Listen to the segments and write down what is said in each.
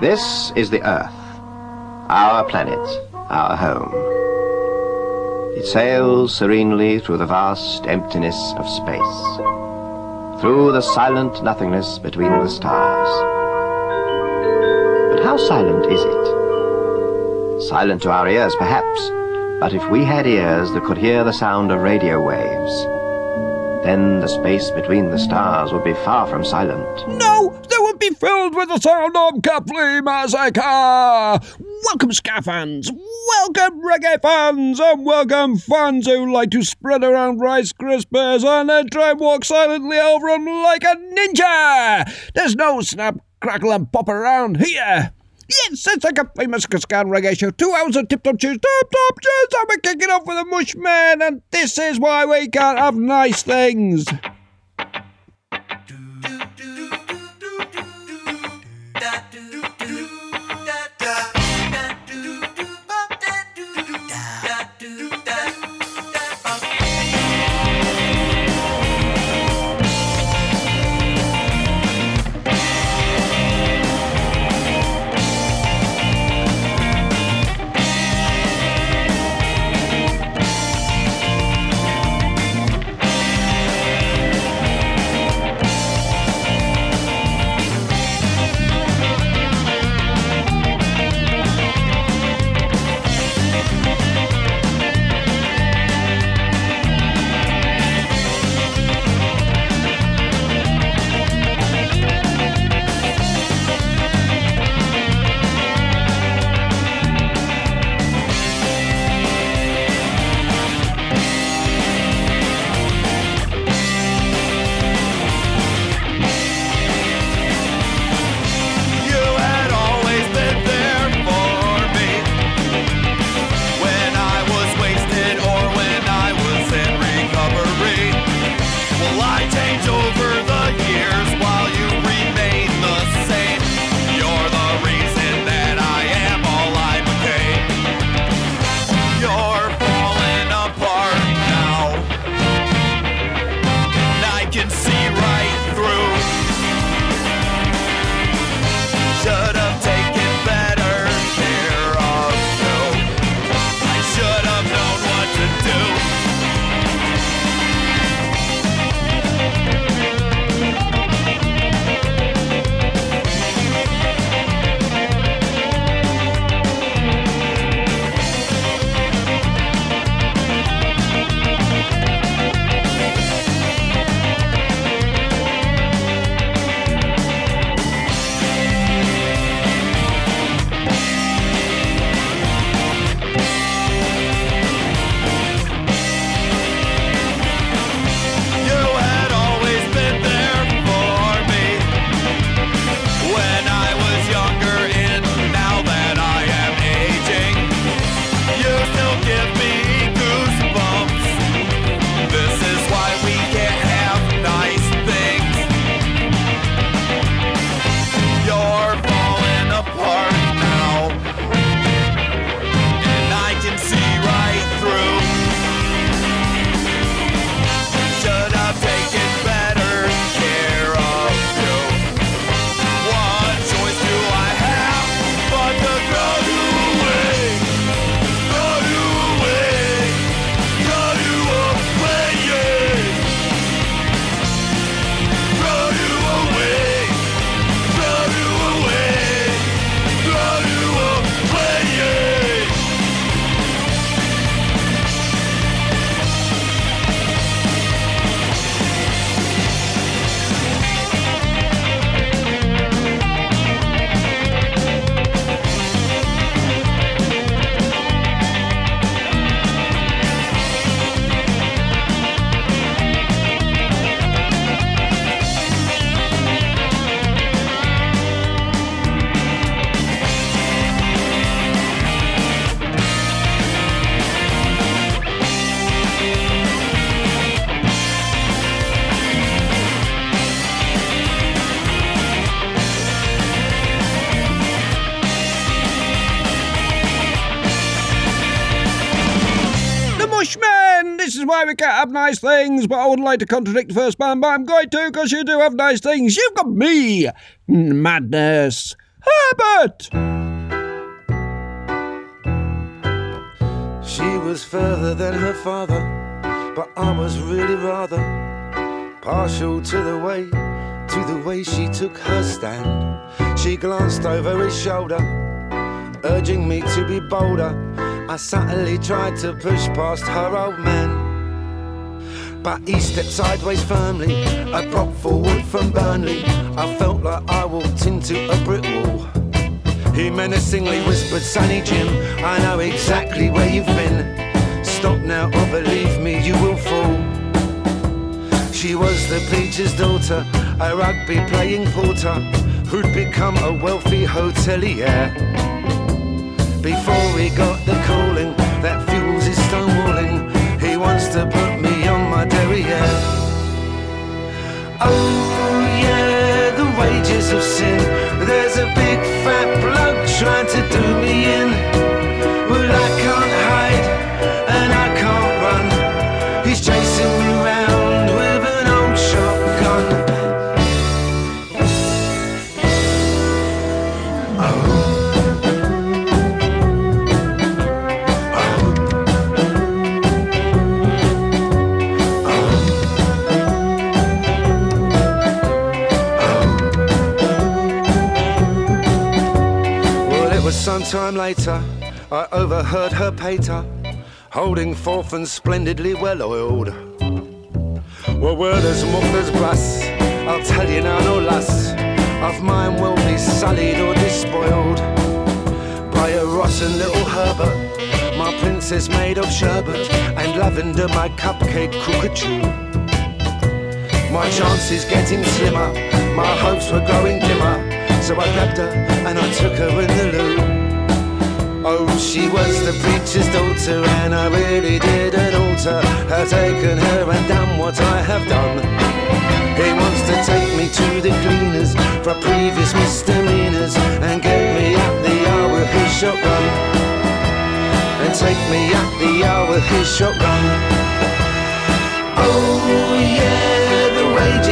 This is the Earth, our planet, our home. It sails serenely through the vast emptiness of space, through the silent nothingness between the stars. But how silent is it? Silent to our ears, perhaps, but if we had ears that could hear the sound of radio waves, then the space between the stars would be far from silent. No, they would be filled with the sound of Capri Massacre! Welcome, Ska fans! Welcome, reggae fans! And welcome, fans who like to spread around Rice Krispies and then try and walk silently over them like a ninja! There's no snap, crackle, and pop around here! Yes, it's like a famous Cascan reggae show. Two hours of tip top tunes, top top tunes, and we're kicking off with a mush man, and this is why we can't have nice things. Have nice things, but I wouldn't like to contradict the first man, but I'm going to because you do have nice things. You've got me, madness. Herbert! She was further than her father, but I was really rather partial to the way, to the way she took her stand. She glanced over his shoulder, urging me to be bolder. I subtly tried to push past her old man. But he stepped sideways firmly, I brought forward from Burnley. I felt like I walked into a brick wall. He menacingly whispered, Sonny Jim, I know exactly where you've been. Stop now, or believe me, you will fall. She was the preacher's daughter, a rugby playing porter, who'd become a wealthy hotelier. Before he got the calling that fuels his stonewalling, he wants to put derriere. Oh yeah, the wages of sin. There's a big fat bloke trying to do me in. Well, I can't hide and I sometime later, I overheard her pater, holding forth and splendidly well oiled. Well, word as as brass, I'll tell you now, no lass, of mine will be sullied or despoiled by a rotten little Herbert. My princess made of sherbet and lavender, my cupcake cockatoo. My chances getting slimmer, my hopes were growing dimmer. So I grabbed her and I took her in the loo. Oh, she was the preacher's daughter, and I really didn't alter. Have taken her and done what I have done. He wants to take me to the cleaners for previous misdemeanors and get me up the hour with his shotgun. And take me up the hour with his shotgun. Oh yeah, the wages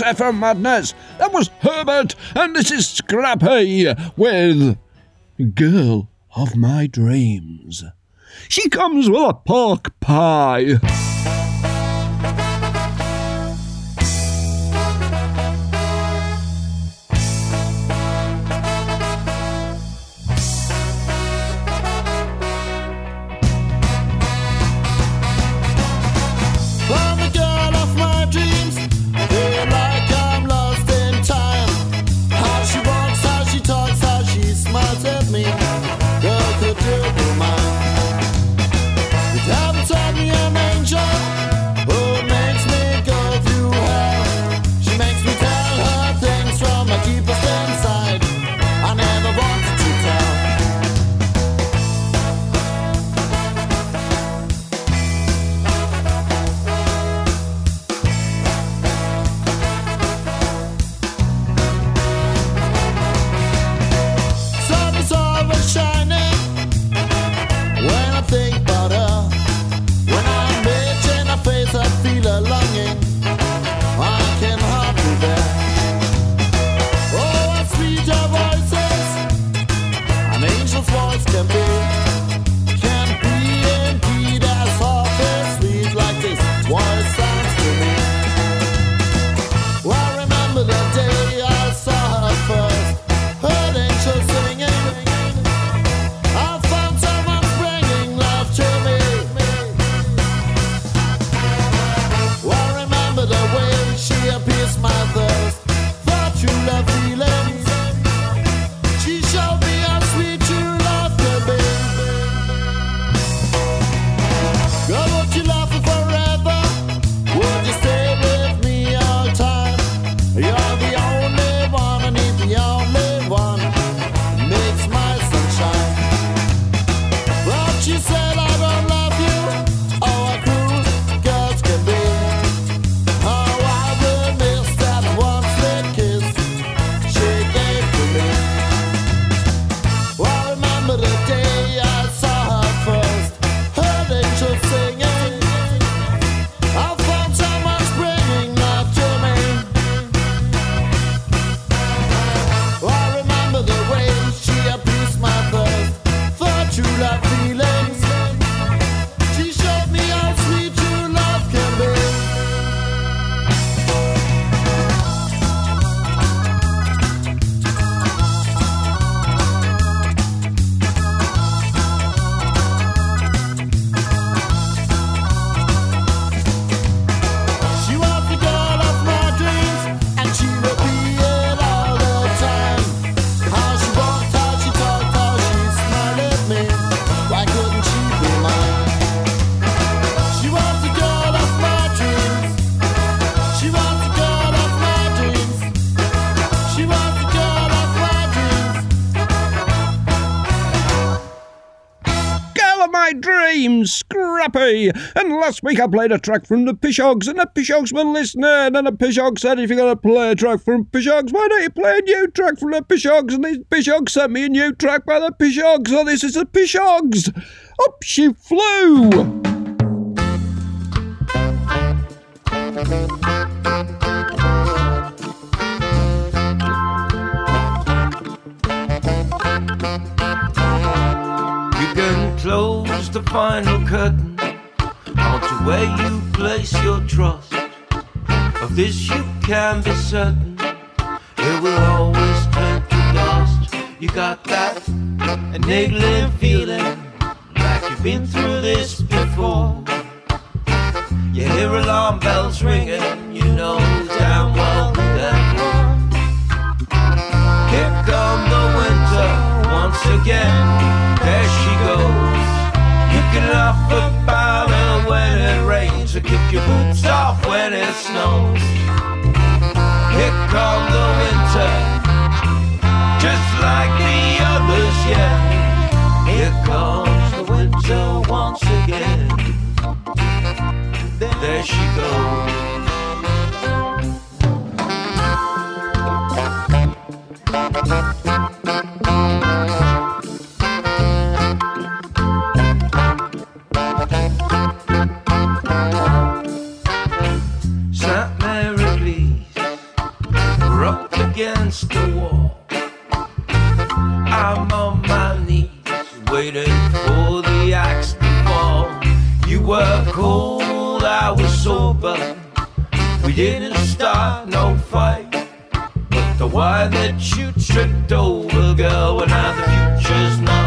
there from Madness. That was Herbert, and this is Scrappy with Girl of My Dreams. She comes with a pork pie. And last week I played a track from the Pishogs, and the Pishogs were listening, and the Pishog said, if you're going to play a track from Pishogs, why don't you play a new track from the Pishogs? And the Pishogs sent me a new track by the Pishogs, so oh, this is the Pishogs. Up she flew. Can close the final curtain where you place your trust. Of this you can be certain, it will always turn to dust. You got that niggling feeling like you've been through this before. You hear alarm bells ringing, you know damn well they're for. Here come the winter once again. There she goes. You can laugh about boots off when it snows. Here come the winter, just like the others, yeah. Here comes the winter once again. There she goes. Sober. We didn't start no fight. But the wine that you tripped over, girl, well, now the future's not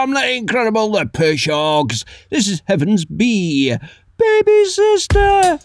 from the incredible The oh, Pishogs. This is Heaven's Bee. Baby sister.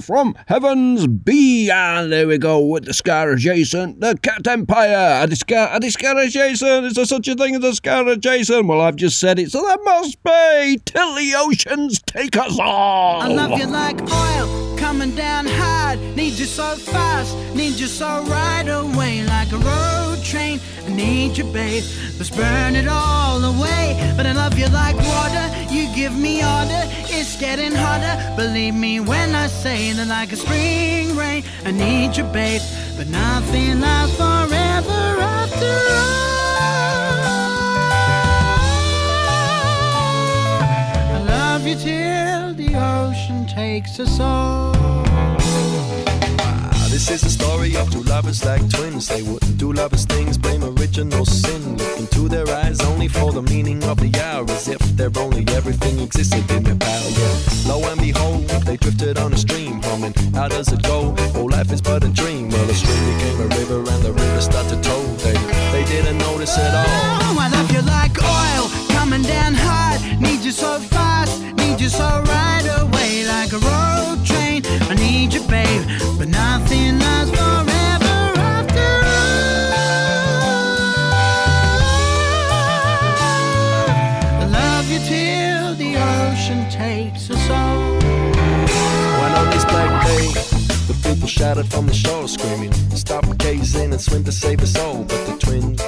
From Heavens B. And there we go with the Ska Adjacent, the Cat Empire. A Ska, a Ska Adjacent. Is there such a thing as a Ska Adjacent? Well, I've just said it, so there must be till the oceans take us all. I love you like oil coming down hard. Need you so fast, need you so right away like a road train. I need you, babe. Let's burn it all away. But I love you like water. You give me order. It's getting harder. Believe me when I say that like a spring rain. I need you, babe. But nothing lasts forever after all. I love you till the ocean takes us all. This is a story of two lovers like twins. They wouldn't do lovers things, blame original sin. Look into their eyes only for the meaning of the hour, as if they're only everything existed in their power. Yeah. Lo and behold, they drifted on a stream, humming. How does it go? Oh, life is but a dream. Well, the stream became a river, and the river started to tow. They they didn't notice at all. Oh, I love you like oil coming down hard. Need you so fast, need you so right away shouted from the shore, screaming, Stop gazing and swim to save us all. But the twins,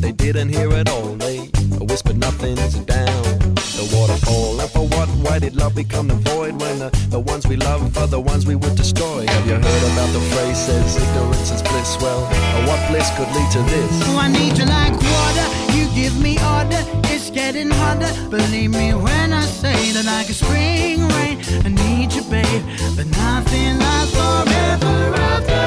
they didn't hear it all. They whispered nothing's down the waterfall. And for what? Why did love become the void when the, the ones we love are the ones we would destroy? Have you heard about the phrase ignorance is bliss? Well, what bliss could lead to this? Oh, I need you like water. You give me order. It's getting harder. Believe me when I say that like a spring rain. I need you, babe, but nothing lasts forever after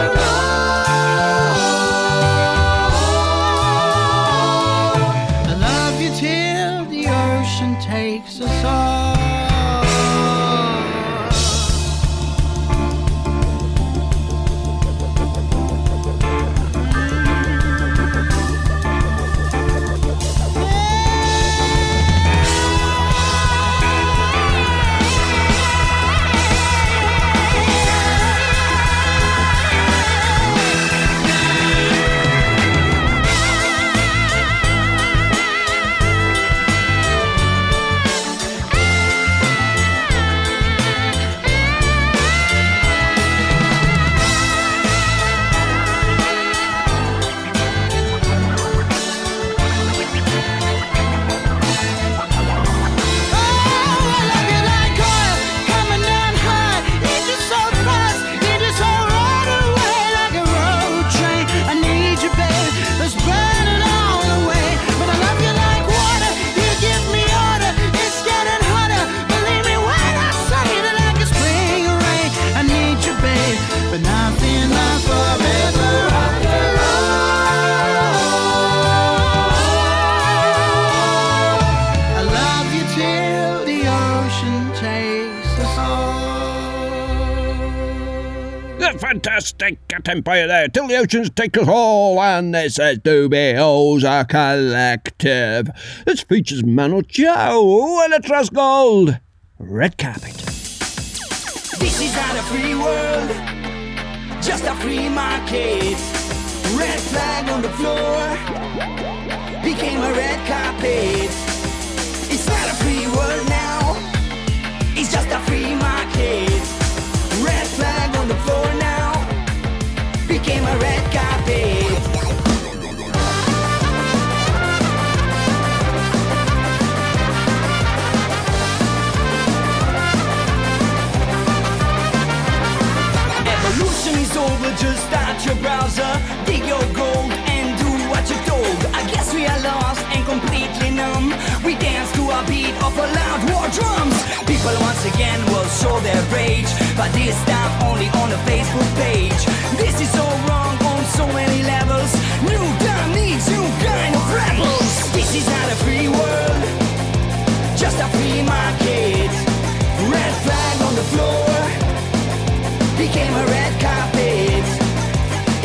Empire there, till the oceans take us all, and this is Dubioza Kolektiv. This features Manu Chao and a Trust Gold. Red Carpet. This is not a free world, just a free market. Red flag on the floor became a red carpet. A beat of a loud war drums. People once again will show their rage, but this time only on the Facebook page. This is so wrong on so many levels. New time needs new kind of rebels. This is not a free world, just a free market. Red flag on the floor became a red carpet.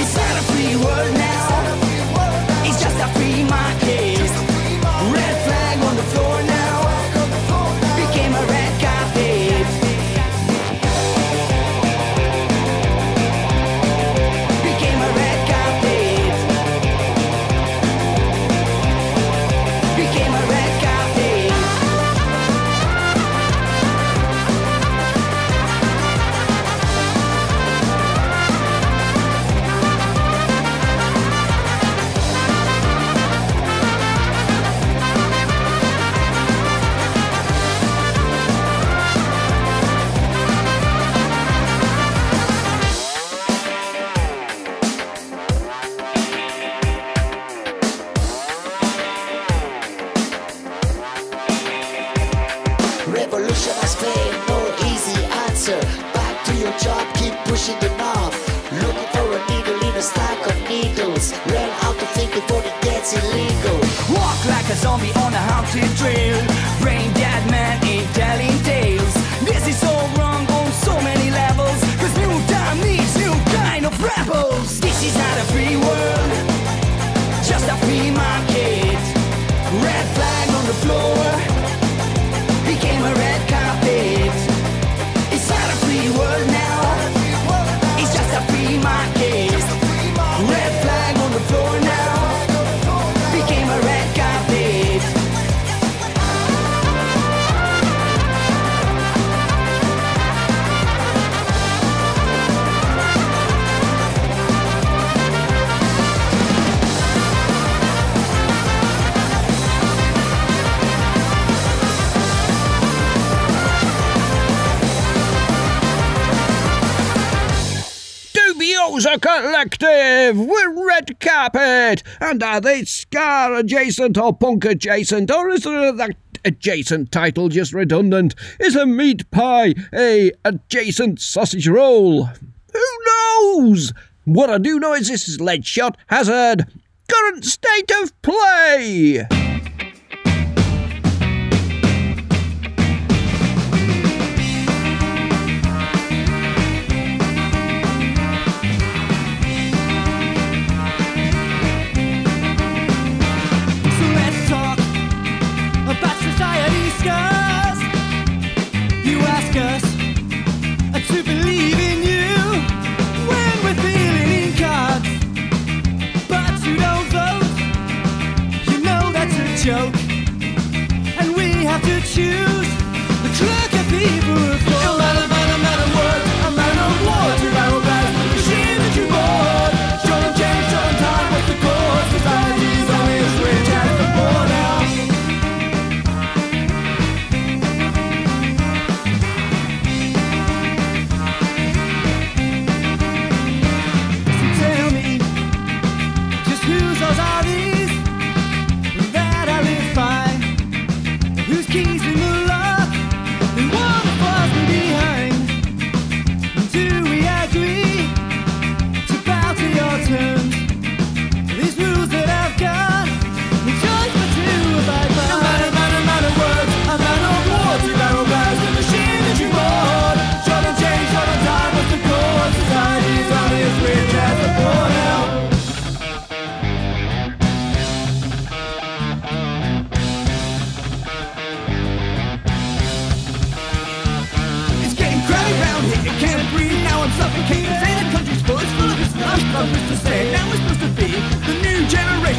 It's not a free world now. A zombie on a haunted trail. Dubioza Kolektiv with Red Carpet. And are they Ska adjacent or Punk adjacent? Or is that adjacent title just redundant? Is a meat pie a adjacent sausage roll? Who knows? What I do know is this is Lead Shot Hazard. Current state of play. Joke, and we have to choose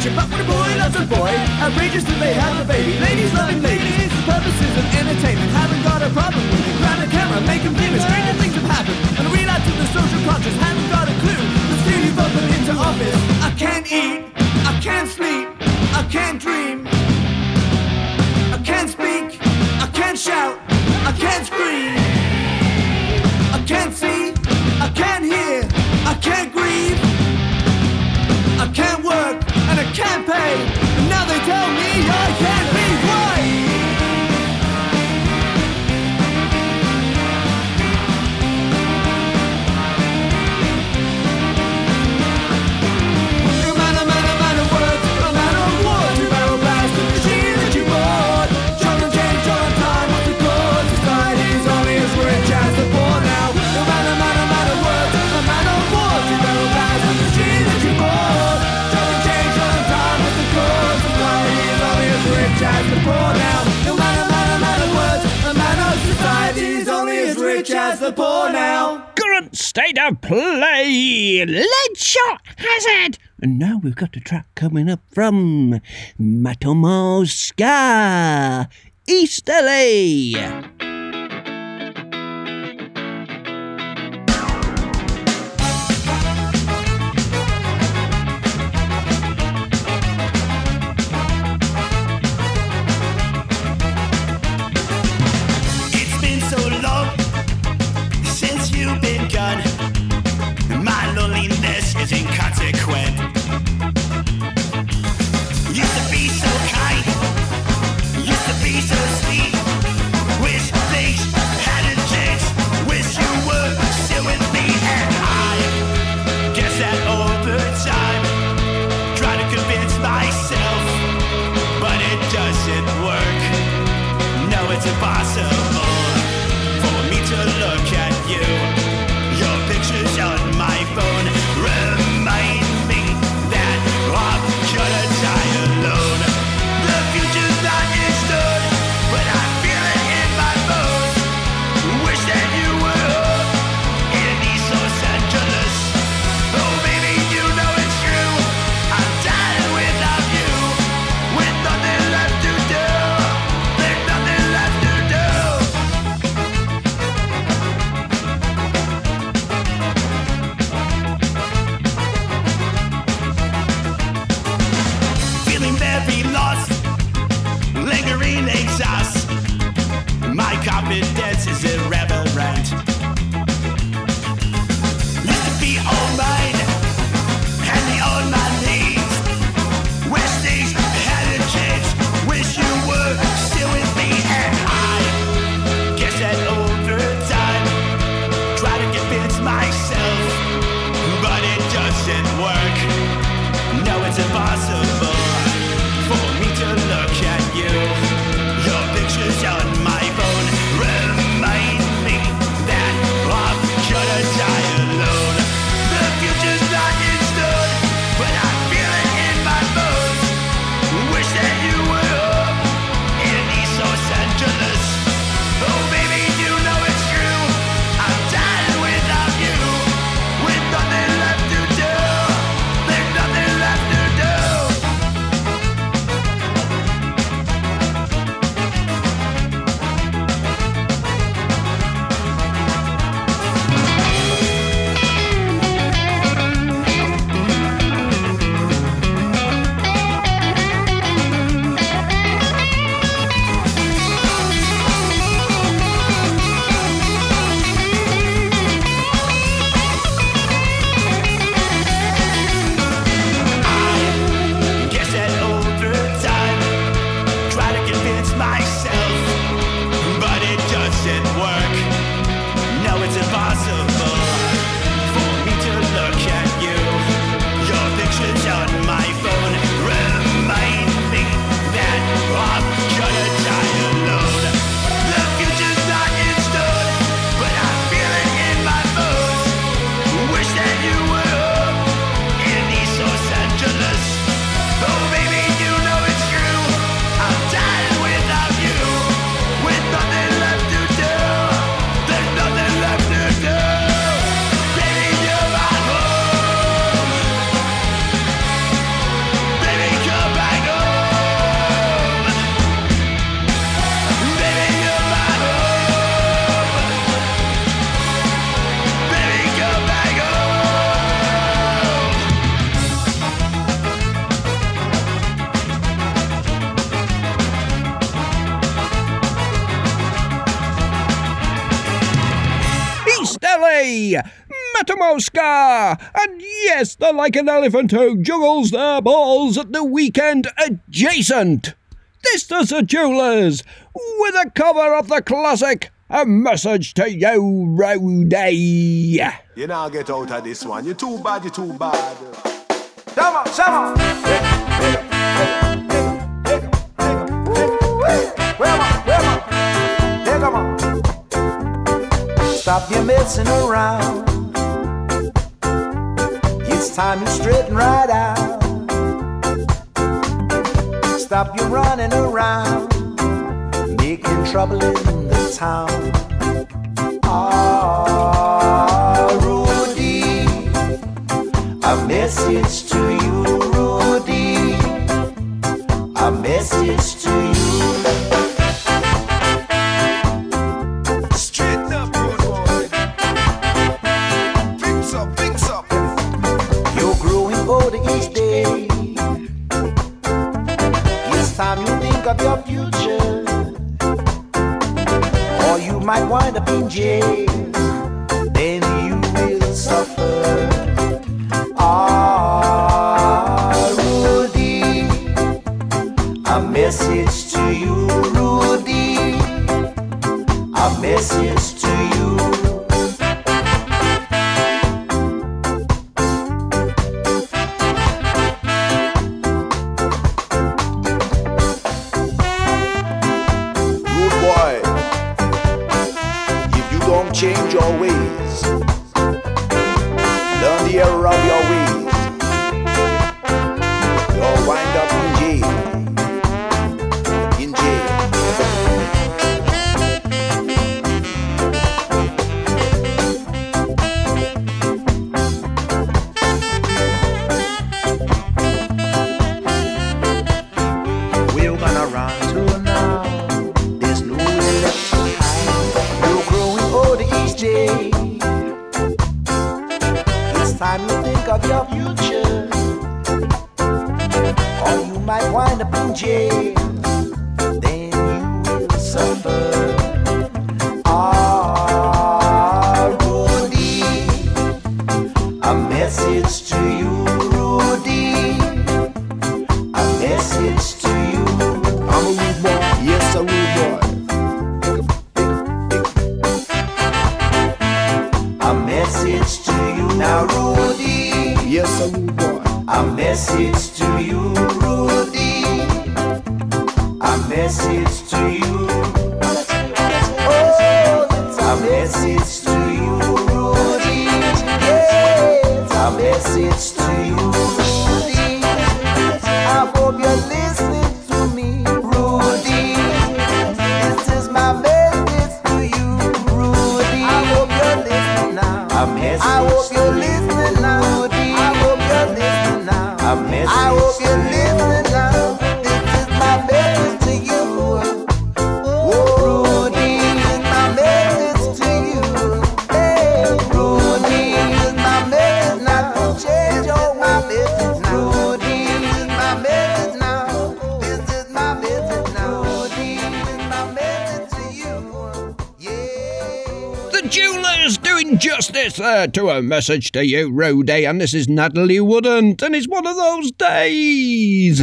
attraction. But when a boy loves a boy, outrageous that they have a baby. Ladies loving ladies, the purpose is entertainment. Haven't got a problem with it. Grab a camera, make them famous. Stranger things have happened. And a relapse of the social conscience. Haven't got a clue. The studio's open into office. I can't eat. I can't sleep. I can't dream. I can't speak. I can't shout. I can't scream. I can't see. I can't hear. I can't grieve. I can't work campaign. And now they tell me I can't be. to play Leadshot Hazard! And now we've got a track coming up from Matomoska, East Easterly! is inconsequent. And yes, the like an elephant who juggles their balls at the weekend adjacent. This is the Jewelers, with a cover of the classic A Message to You, Rudy. You now get out of this one. You're too bad, you're too bad. Come on, come on. Stop your messing around. It's time to straighten right out. Stop your running around, making trouble in the town. Ah, Rudy, a message to you, Rudy, a message to future, or you might wind up in jail. Then you will suffer. Ah, Rudy, a message to you, Rudy, a message message to you, Rudy. A message to you. Oh, a message to you, Rudy. Yes, a message to you, Rudy. I hope you're listening I hope justice there to a message to you, Rudy, and this is Natalie Woodant, and it's one of those days.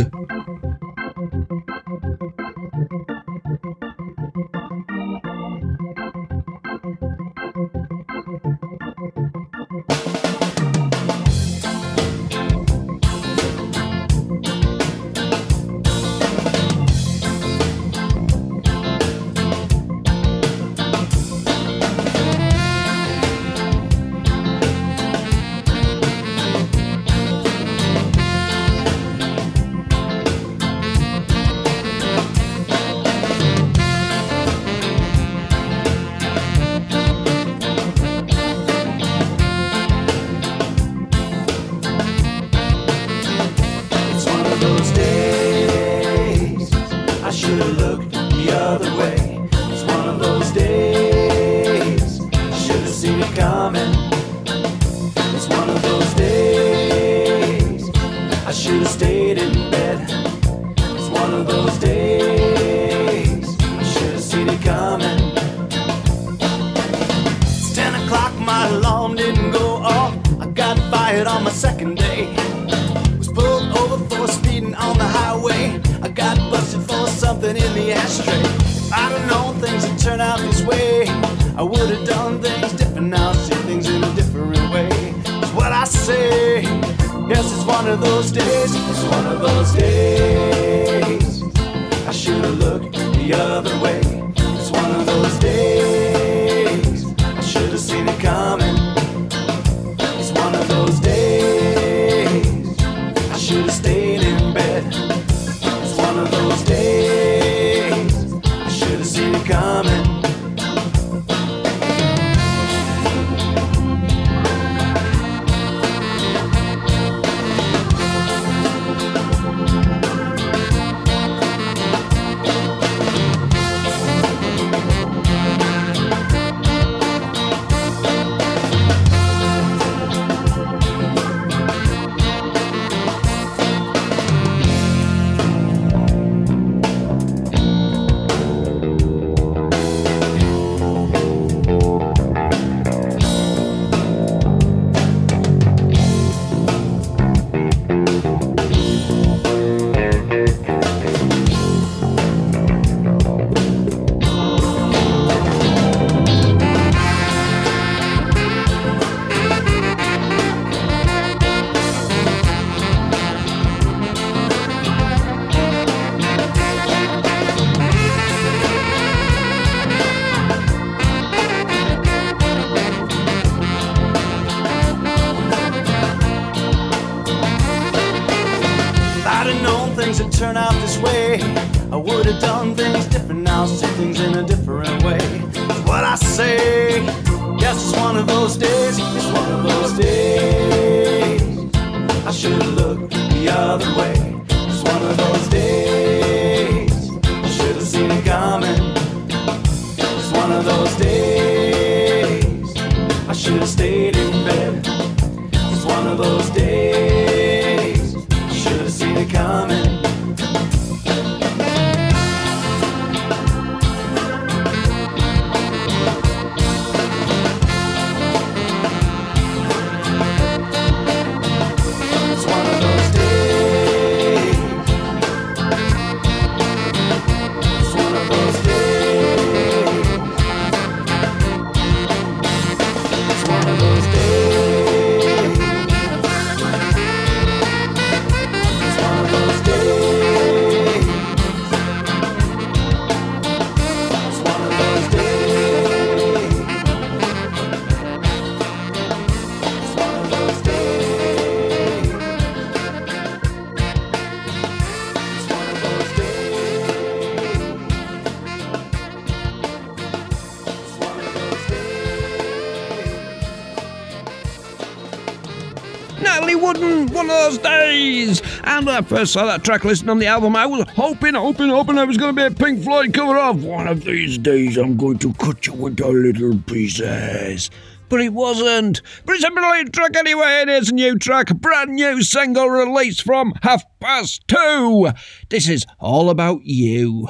When I first saw that track listed on the album. I was hoping, hoping, hoping I was going to be a Pink Floyd cover of One of These Days I'm Going to Cut You Into Little Pieces. But it wasn't. But it's a brilliant track anyway. It is a new track, brand new single release from Half Past Two. This is All About You.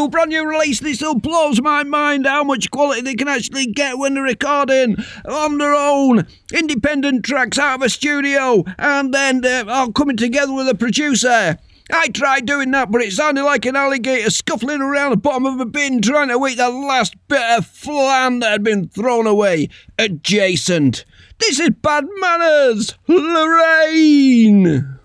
new, brand new release. This still blows my mind how much quality they can actually get when they're recording on their own, independent tracks out of a studio, and then are all coming together with a producer. I tried doing that, but it sounded like an alligator scuffling around the bottom of a bin trying to eat the last bit of flan that had been thrown away. Adjacent. This is bad manners, Lorraine!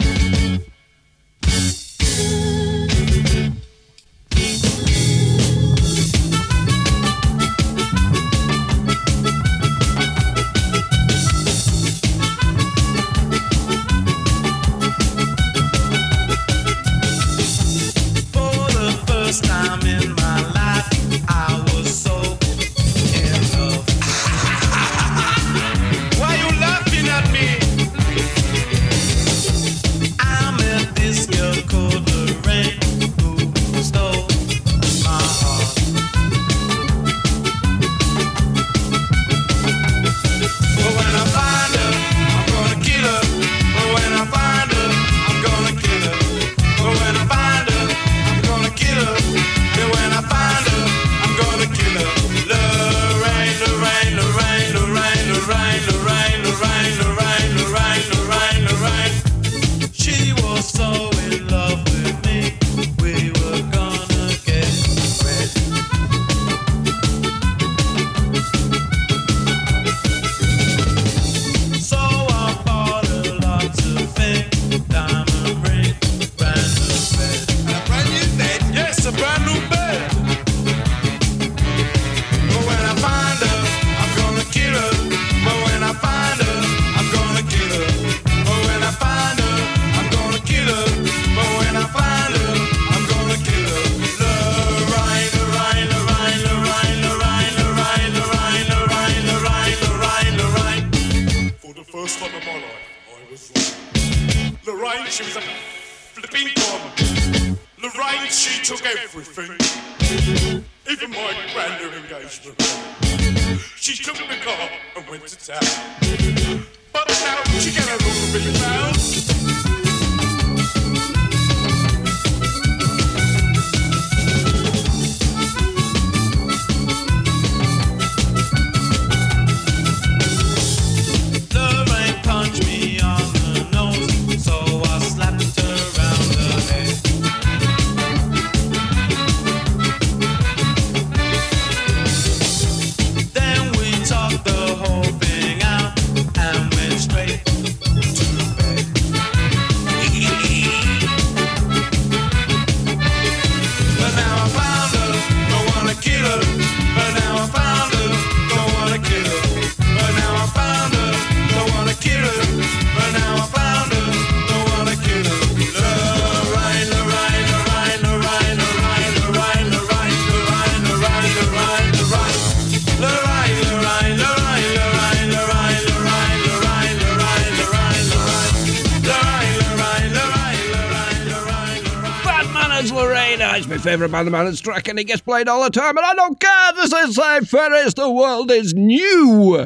Every man, the man at and He gets played all the time, and I don't care. This is Save Ferris. The world is new.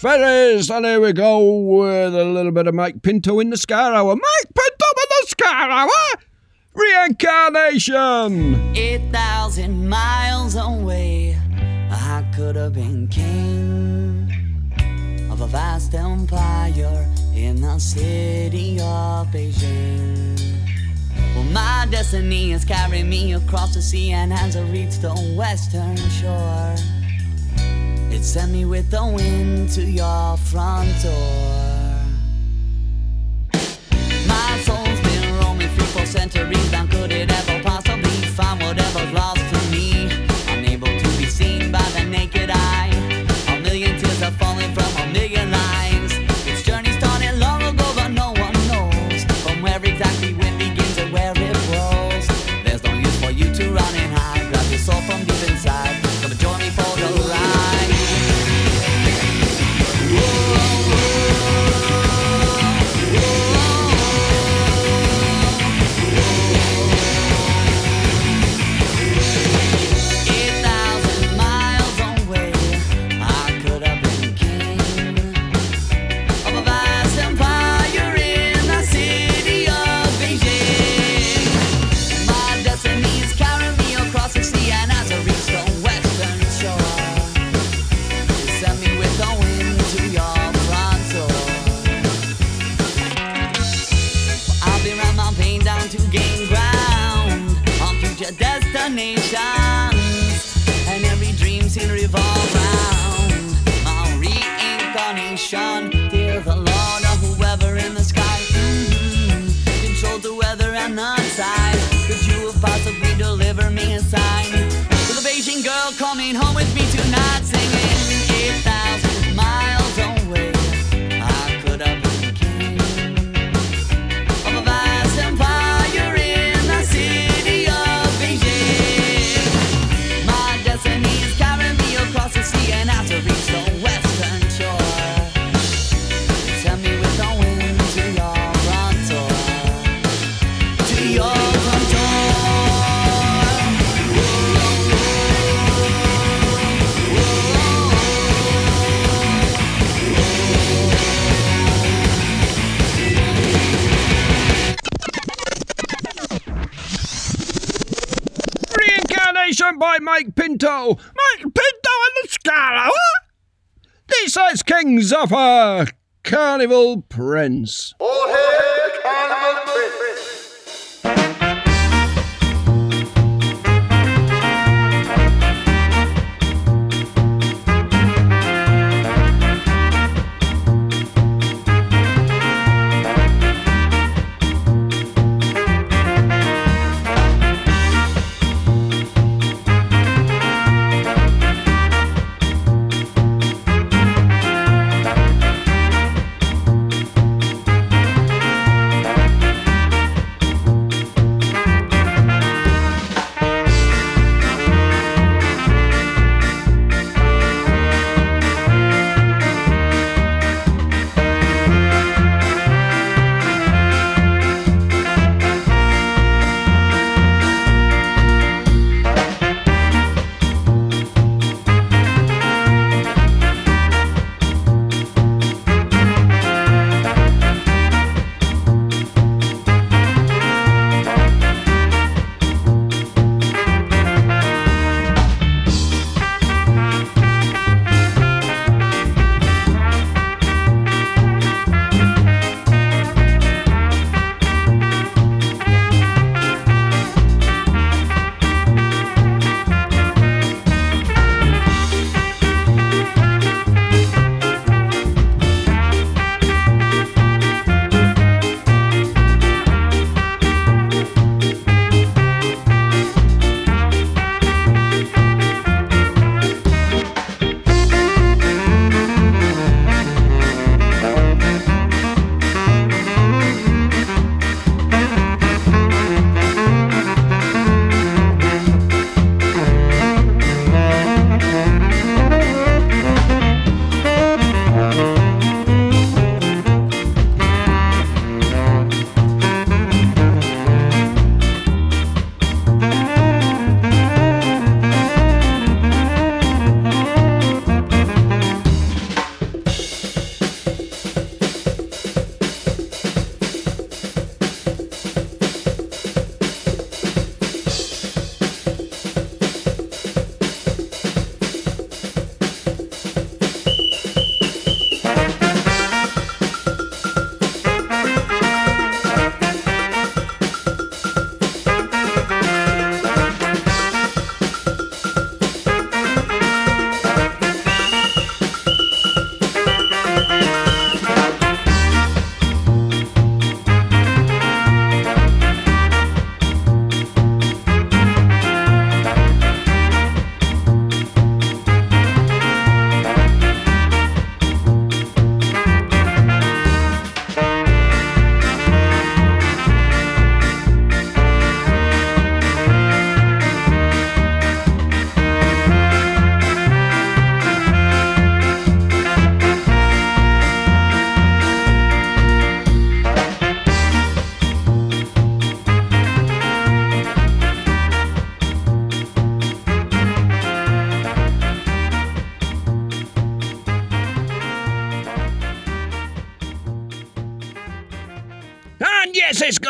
Ferris. and here we go with a little bit of Mike Pinto in the Ska Hour. Mike Pinto in the Ska Hour! Reincarnation! 8,000 miles away, I could have been king of a vast empire in the city of Beijing. Well, my destiny has carried me across the sea, and as I reach the western shore, could send me with the wind to your front door. My soul's been roaming through for centuries. Zappa, Carnival Prince.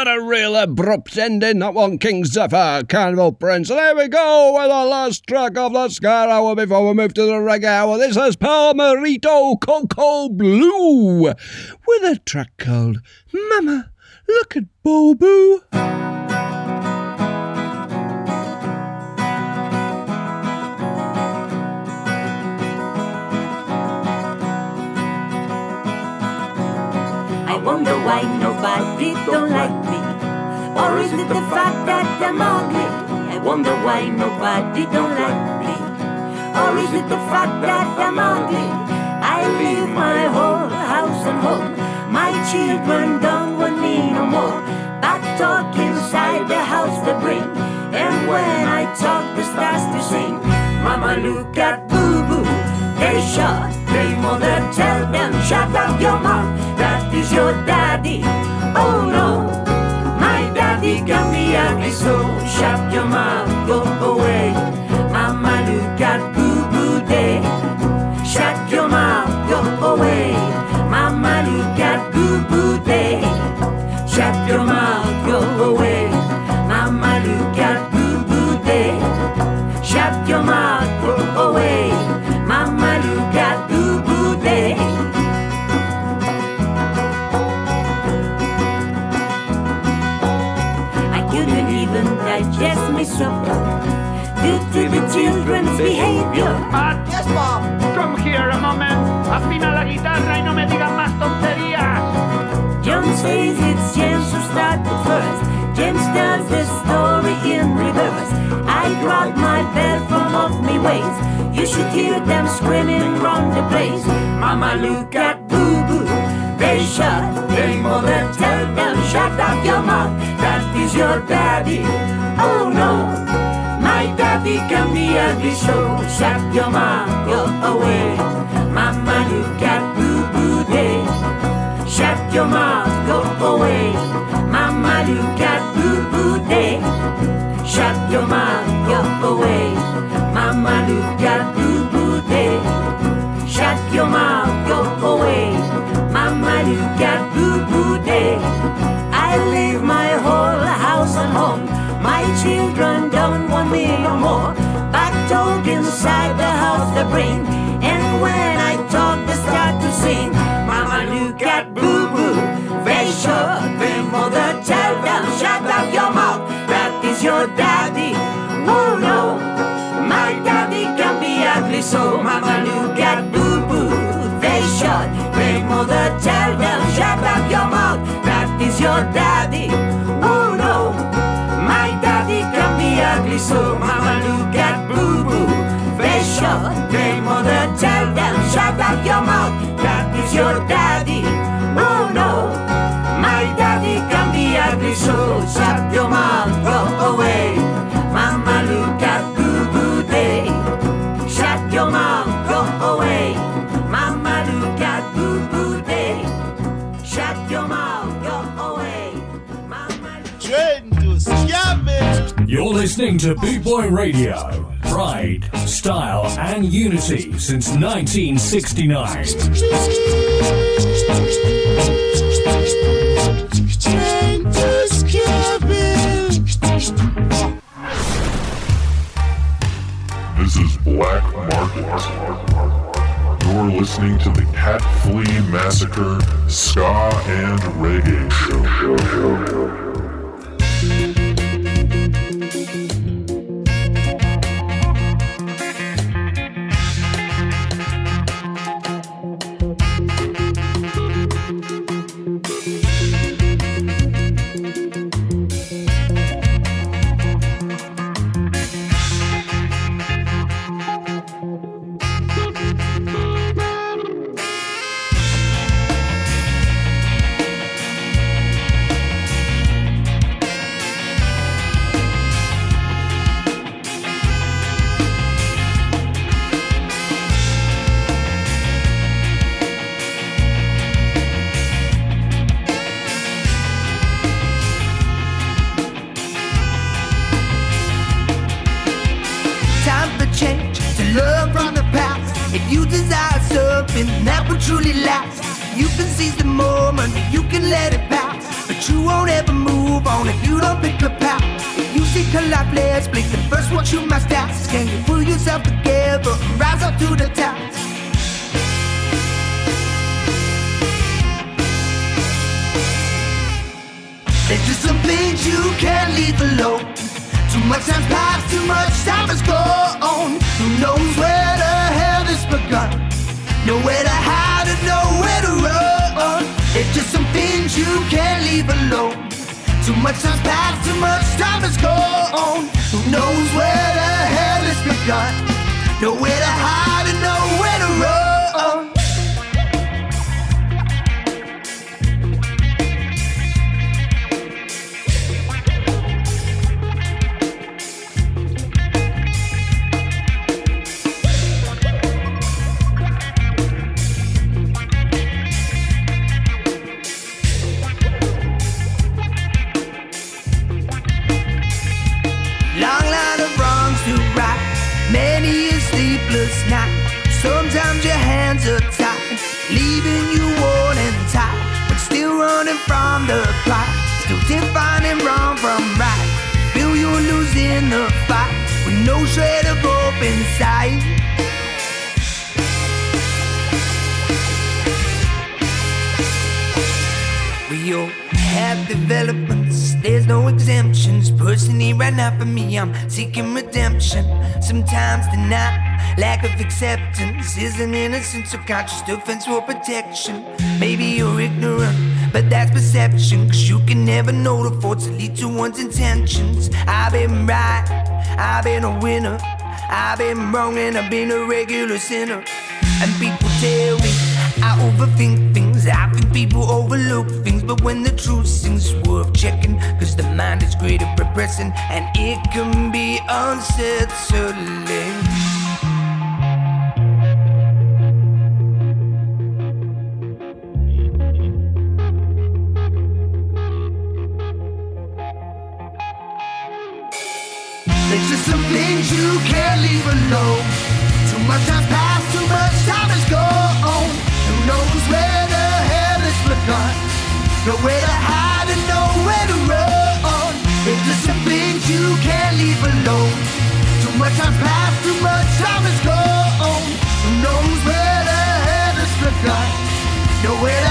Got a real abrupt ending. That one, King Zephyr, Carnival Prince. And here we go with the last track of the Ska Hour before we move to the Reggae Hour. This is Palmerito Coco Blue with a track called Mama, Look at Boo Boo. I wonder why nobody don't like is it the fact that I'm ugly? I wonder why nobody don't like me. Or is it the fact that I'm ugly? I leave my whole house and home. My children don't want me no more. Back talk inside the house they bring. And when I talk, the stars to sing. Mama, look at boo boo. They shot, they mother tell them, shut up your mouth. That is your daddy. Oh no, ugly, so shut your mouth, go away. Mama, look at boo boo day. Shut your mouth, go away. Mama, look at boo boo day. Children's behavior. Yes, Bob. Come here a moment. Afina la guitarra y no me digas más tonterías. John says it's James who started first. James tells the story in reverse. I drag my bed from off me waist. You should hear them screaming round the place. Mama, look at Boo Boo. They shut, they mother tell them, shut up your mouth. That is your daddy. No, my daddy be so shut your mouth, go away. Mama, look at Boo Boo Day. Shut your mouth, go away. Mama, look at Boo Boo Day. Shut your mouth, go away. Mama, look at Boo Boo Day. Shut your mouth, go away. Mama, look at Boo Boo Day. I leave my whole house and home. My children don't me no more. Back talk inside the house they bring. And when I talk, they start to sing. Mama, look at Boo Boo. They shut their mother tell them, shut up your mouth. That is your daddy. Oh no, my daddy can be ugly, so Mama, look at Boo Boo. They shut their mother tell them, shut up your mouth. That is your daddy. So Mama, look at Boo Boo. They shut their mother tell them, shut up your mouth. That is your daddy. Oh no, my daddy can be ugly, so You're listening to Boot Boy Radio. Pride, style, and unity since 1969. This is Black Market. You're listening to the Cat Flea Massacre Ska and Reggae Show. Show, show, Show. Acceptance is an innocent subconscious defense for protection. Maybe you're ignorant, but that's perception. Cause you can never know the force that lead to one's intentions. I've been right, I've been a winner. I've been wrong and I've been a regular sinner. And people tell me I overthink things. I think people overlook things. But when the truth sings, worth checking. Cause the mind is great at repressing and it can be unsettling. Alone. Too much time's passed, too much time has gone. Who knows where the hell it's begun? Nowhere to hide and nowhere to run. There's just some things you can't leave alone. Too much time's passed, too much time has gone. Who knows where the hell it's begun? Nowhere to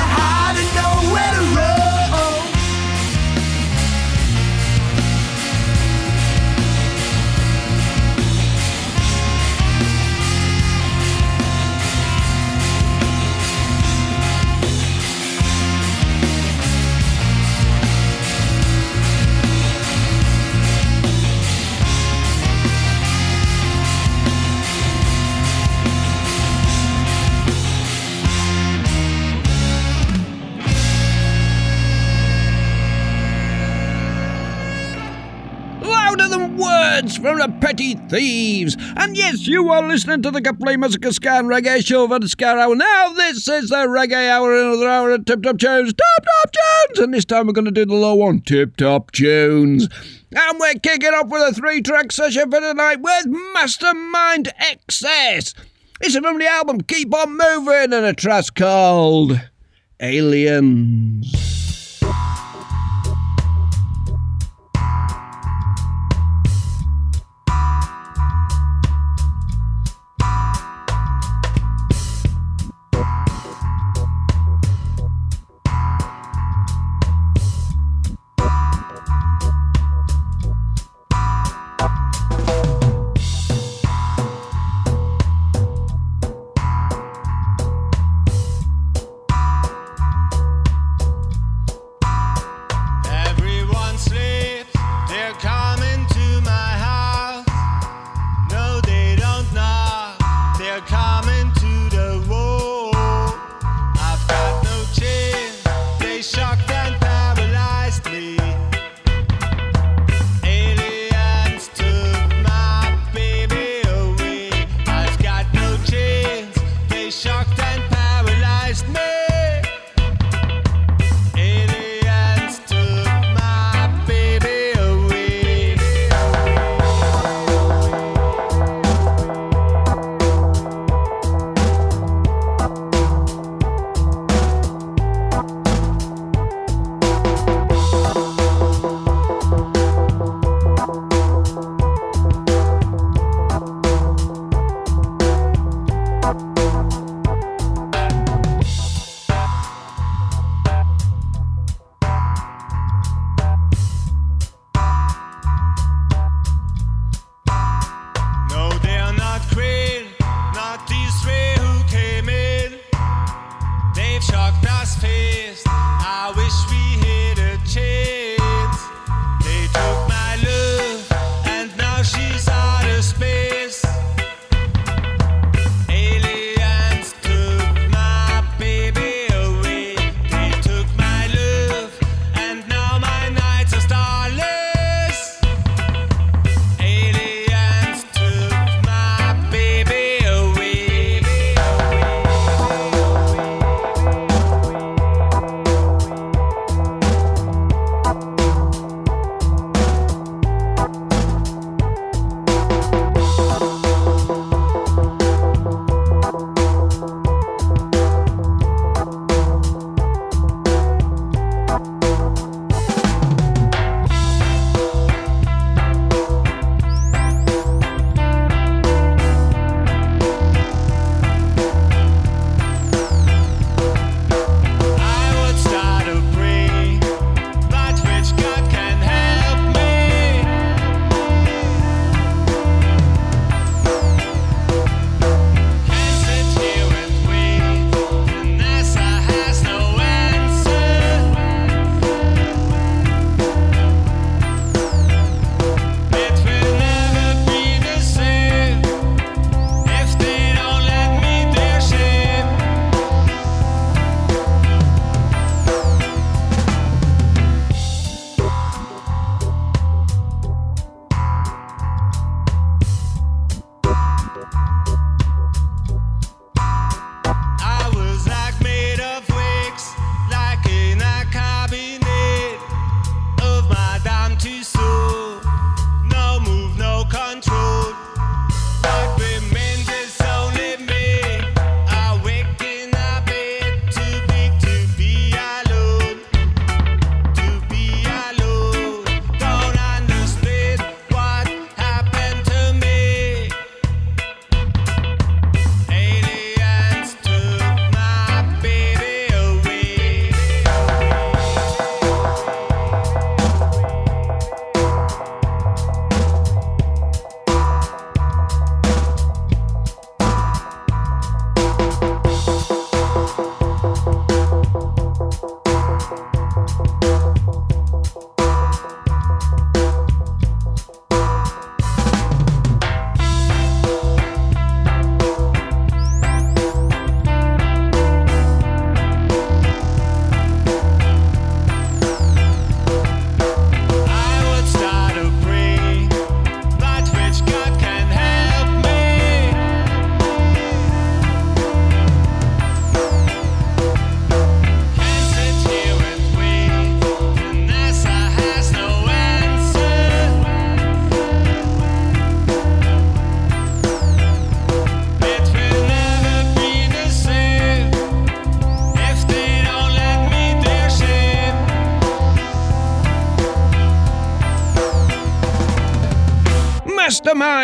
words from the petty thieves. And yes, you are listening to the Massacre Ska and Reggae Show for the Ska Hour. Now, this is the Reggae Hour, another hour of Tip Top Tunes. Tip Top Tunes! And this time we're going to do the low one Tip Top Tunes. And we're kicking off with a three track session for tonight with Mastermind XS. It's from the album Keep On Moving and a track called Aliens.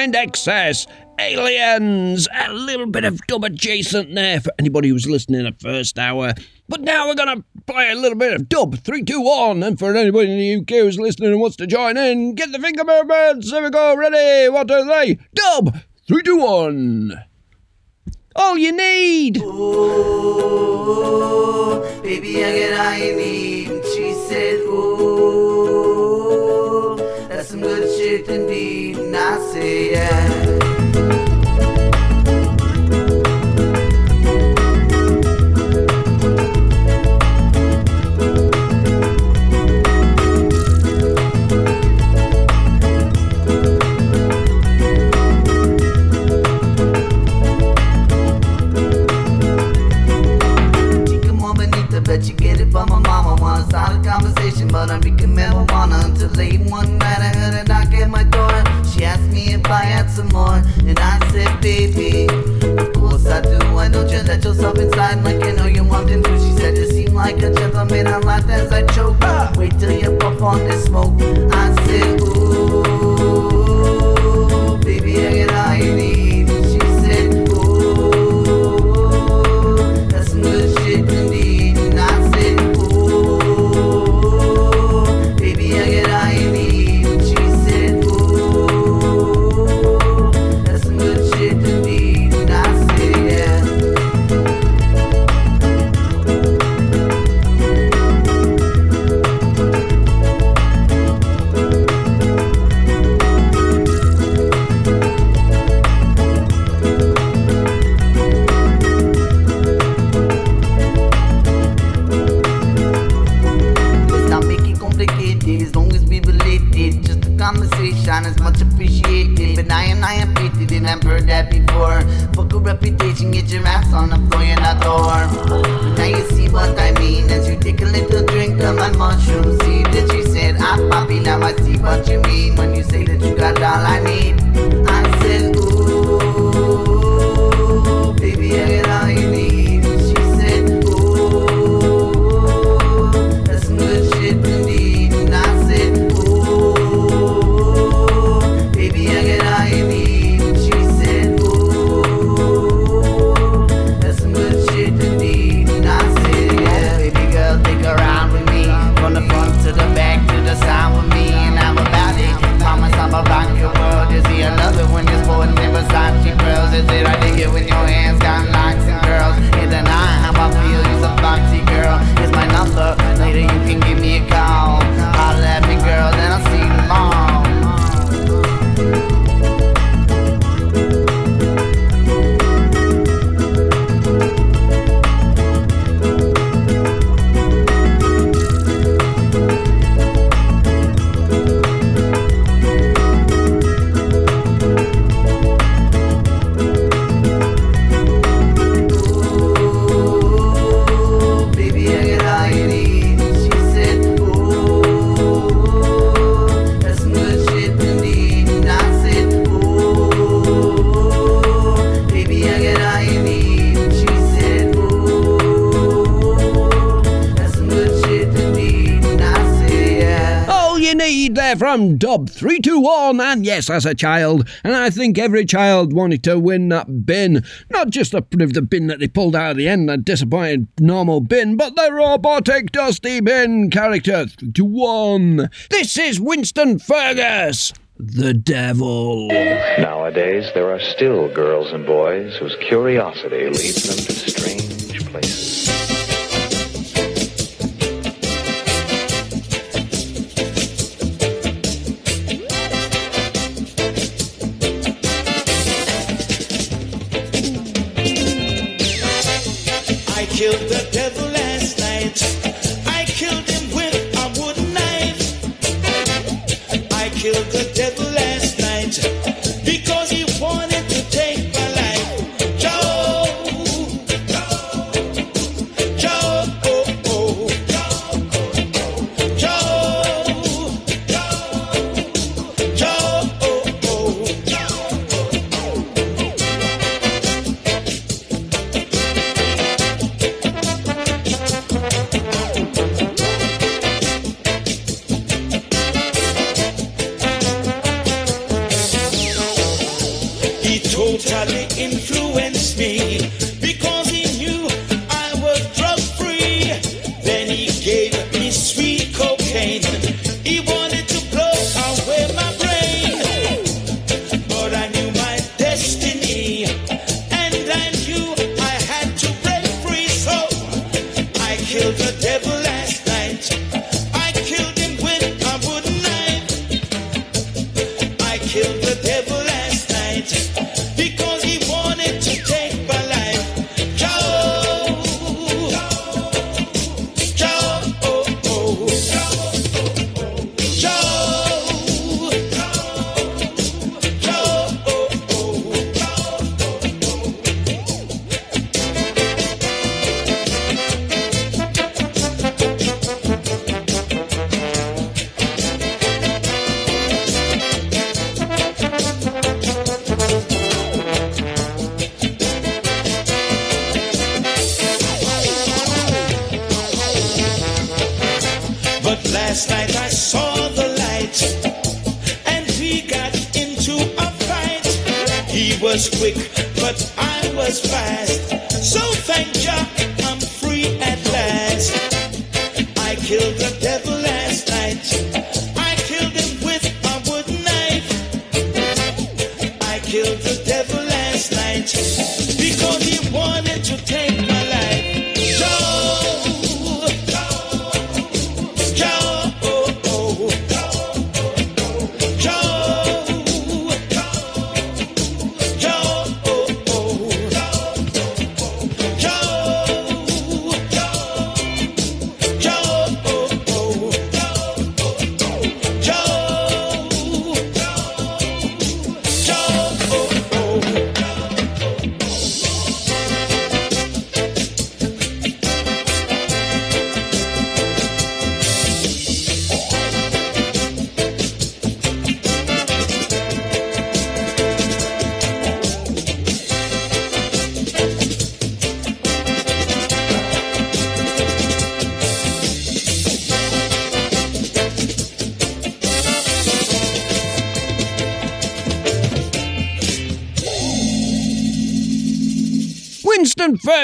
Mastermind XS, Aliens, a little bit of dub adjacent there for anybody who's listening the first hour. But now we're going to play a little bit of dub 321. And for anybody in the UK who's listening and wants to join in, get the finger movements. Here we go. Ready? One, two, three. Dub 321. All you need. Ooh, baby, I get you need. She said, Ooh, that's some good shit indeed. Yeah. Chica bet you get it from mama. Conversation, but I'm making marijuana until late one night. I heard a knock at my door. She asked me if I had some more, and I said, baby, of course I do. Why don't you let yourself inside like you know you want to? She said you seem like a gentleman. I laughed as I choked. Wait till you puff on this smoke. I said, ooh, baby, I get all you need. Heard that before. Fuck a reputation, get your ass on the floor, you're not door. But now you see what I mean as you take a little drink of my mushroom seed. That you said, ah, I'm poppy, now I see what you mean when you say that you got all I need. Need there from Dub 321. And yes, as a child, and I think every child wanted to win that bin. Not just the, the bin that they pulled out of the end, that disappointed normal bin, but the robotic Dusty Bin character 321. This is Winston Fergus, the devil. Nowadays, there are still girls and boys whose curiosity leads them to strange places.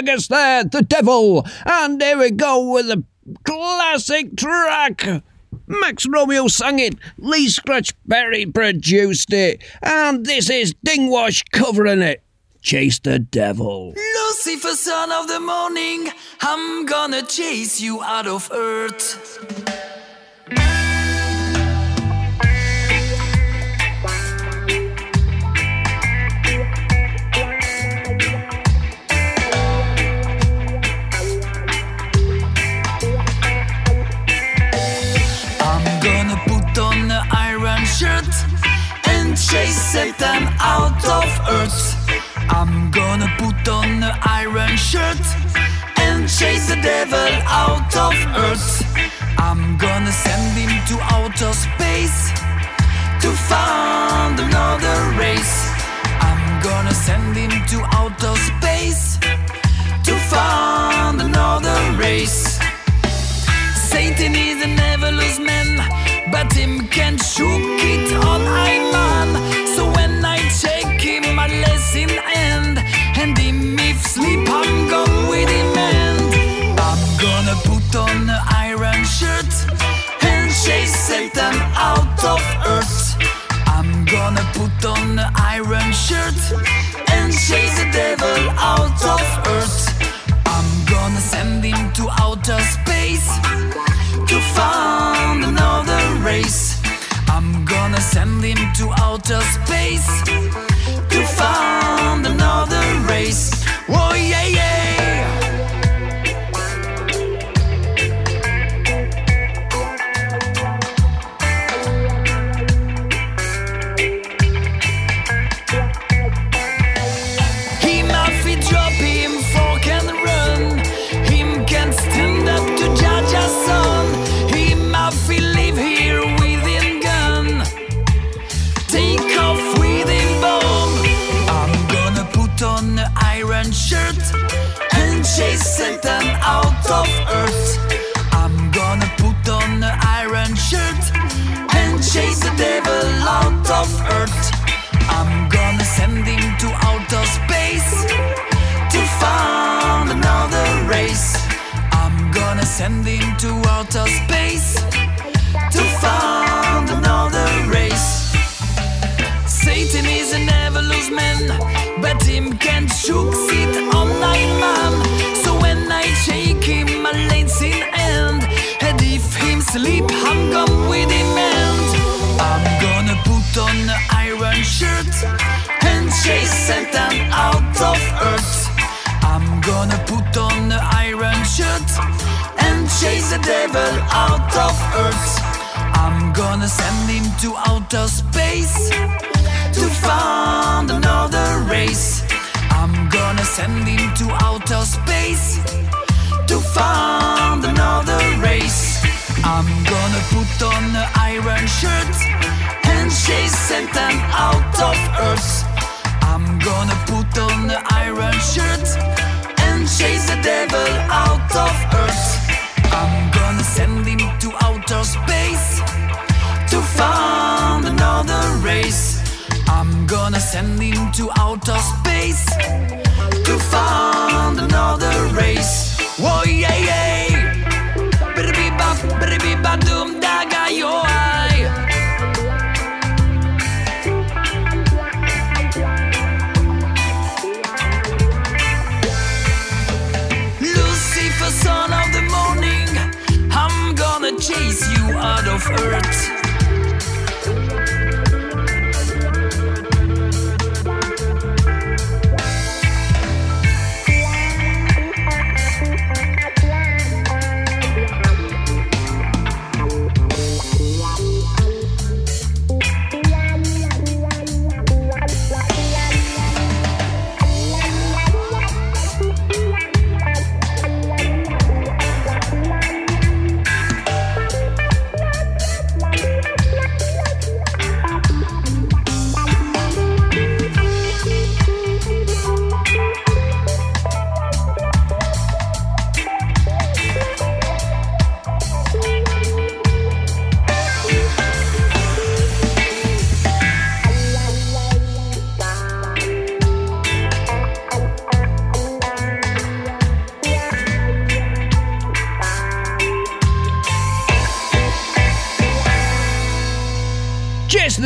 Fergus there, the devil. And here we go with a classic track. Max Romeo sang it, Lee Scratch Perry produced it, and this is Dingwash covering it. Chase the Devil. Lucifer, son of the morning, I'm gonna chase you out of earth. Shirt and chase Satan out of earth. I'm gonna put on the iron shirt and chase the devil out of earth. I'm gonna send him to outer space to find another race. I'm gonna send him to outer space to find another race. Satan is a marvelous man, but him can shook it on I man. So when I take him, I less in hand, and him if sleep, I'm gone with him and I'm gonna put on the iron shirt and chase Satan out of earth. I'm gonna put on the iron shirt and chase the devil out of earth. I'm gonna send him to outer space to find another. I'm gonna send him to outer space to find another race. Oh yeah yeah. of Earth. I'm gonna send him to outer space to find another race. I'm gonna send him to outer space to find another race. Satan is an evilous man, but him can't shoot it on night man. So when I change chase Satan out of earth. I'm gonna put on the iron shirt and chase the devil out of earth. I'm gonna send him to outer space to find another race. I'm gonna send him to outer space to find another race. I'm gonna put on the iron shirt and chase Satan out of earth. Gonna put on the iron shirt and chase the devil out of earth. I'm gonna send him to outer space to find another race. I'm gonna send him to outer space to find another race. Whoa, yeah, yeah. Bidi bop, doom, daga, yo, ah. Of earth.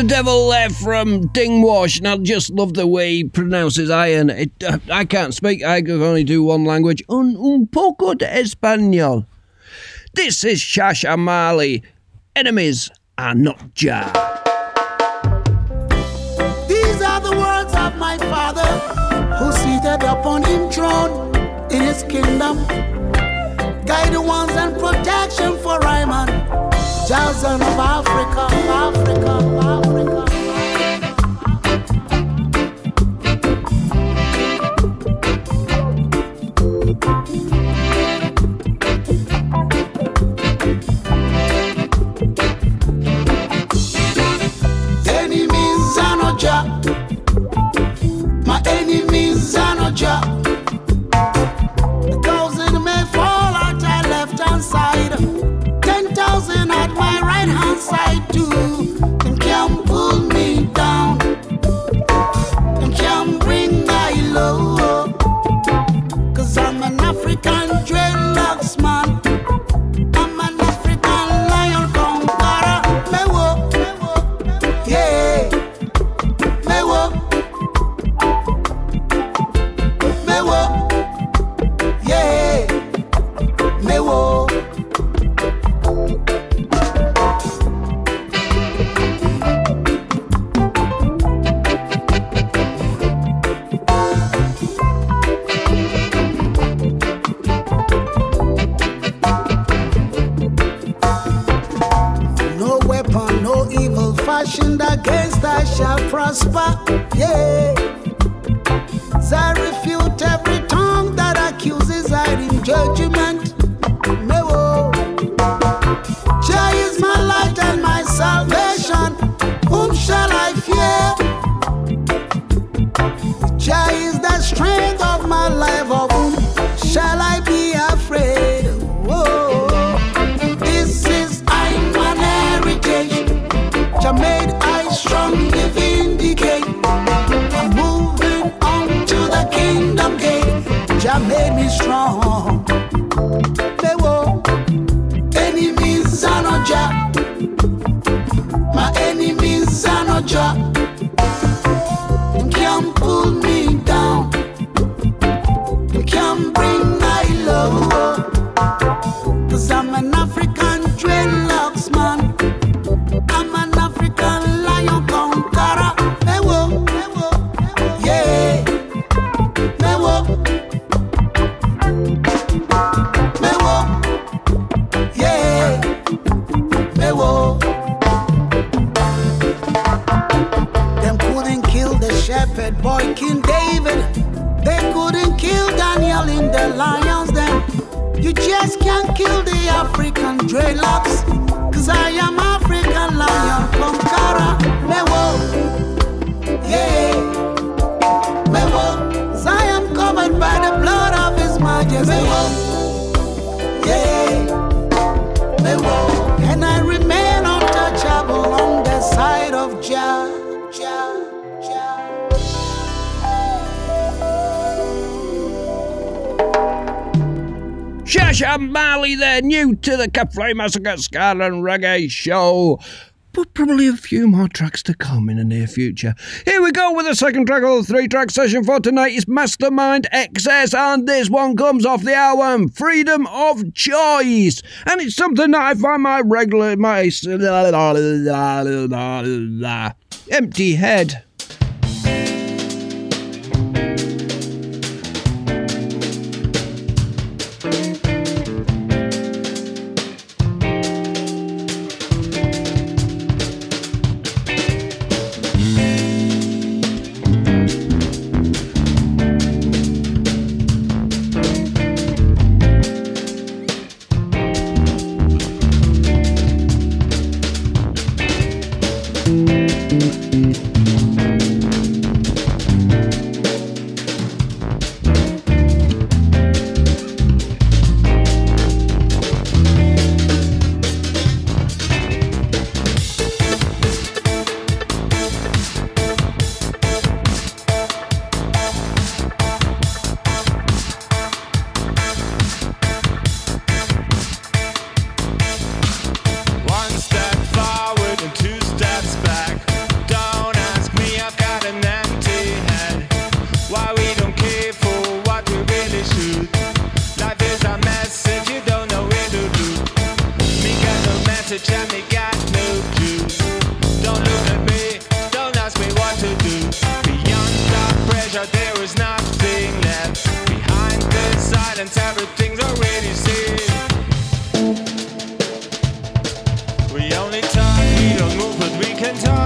Devil there from Dingwash, and I just love the way he pronounces iron. It, uh, I can't speak, I can only do one language. Un, un poco de español. This is Shasha Mali. Enemies are not jar. These are the words of my father, who seated upon him throne in his kingdom. Guidance and protection for Ryman, Johnson of Africa, Africa, Africa. Fashioned against us shall prosper. Yeah. I refute every tongue that accuses I in judgment. No. Jah is my light and my salvation. Whom shall I fear? Strong. Cafe Massacre Scarlet Reggae Show but probably a few more tracks to come in the near future. Here we go with the second track of the three track session for tonight. It's Mastermind XS, and this one comes off the album Freedom of Choice. And it's something that I find my regular, my empty head. We only talk, we don't move, but we can talk.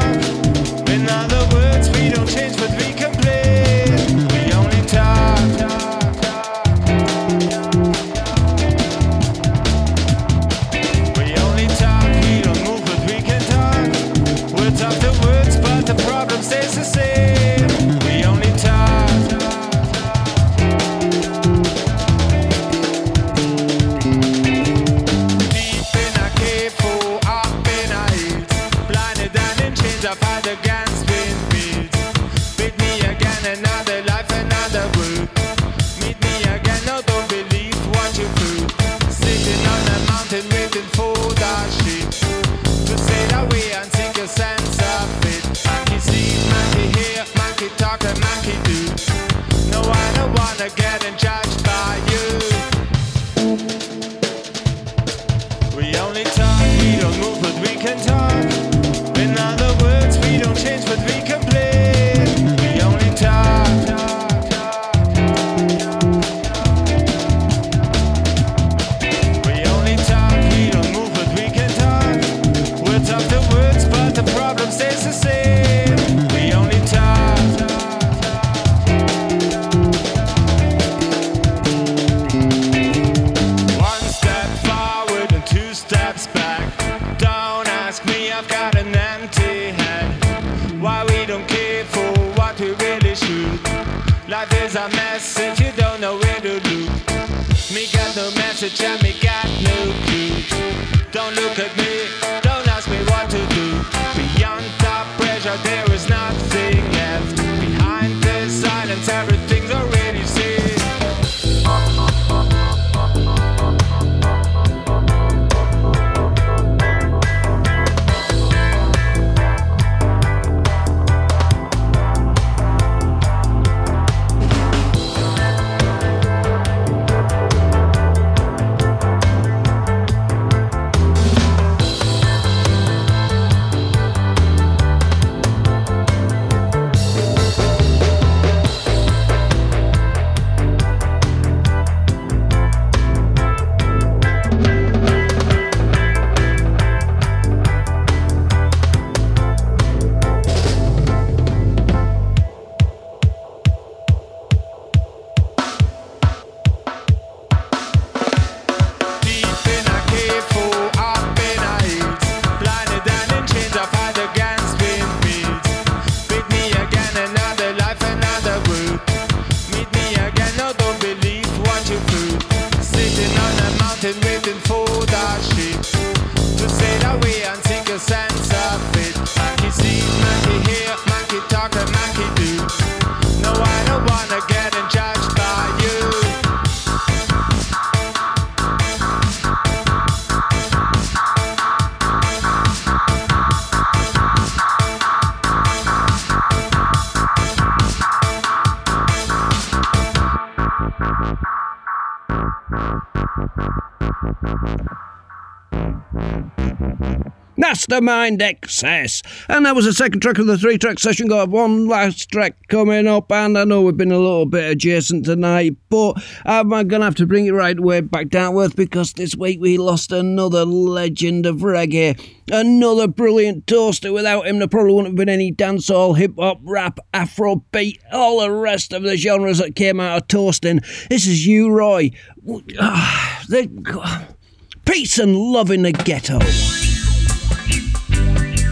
Mastermind XS. And that was the second track of the three track session. Got one last track coming up, and I know we've been a little bit adjacent tonight, but I'm going to have to bring it right way back down with because this week we lost another legend of reggae. Another brilliant toaster. Without him, there probably wouldn't have been any dancehall, hip hop, rap, afrobeat, all the rest of the genres that came out of toasting. This is U-Roy. Peace and love in the ghetto.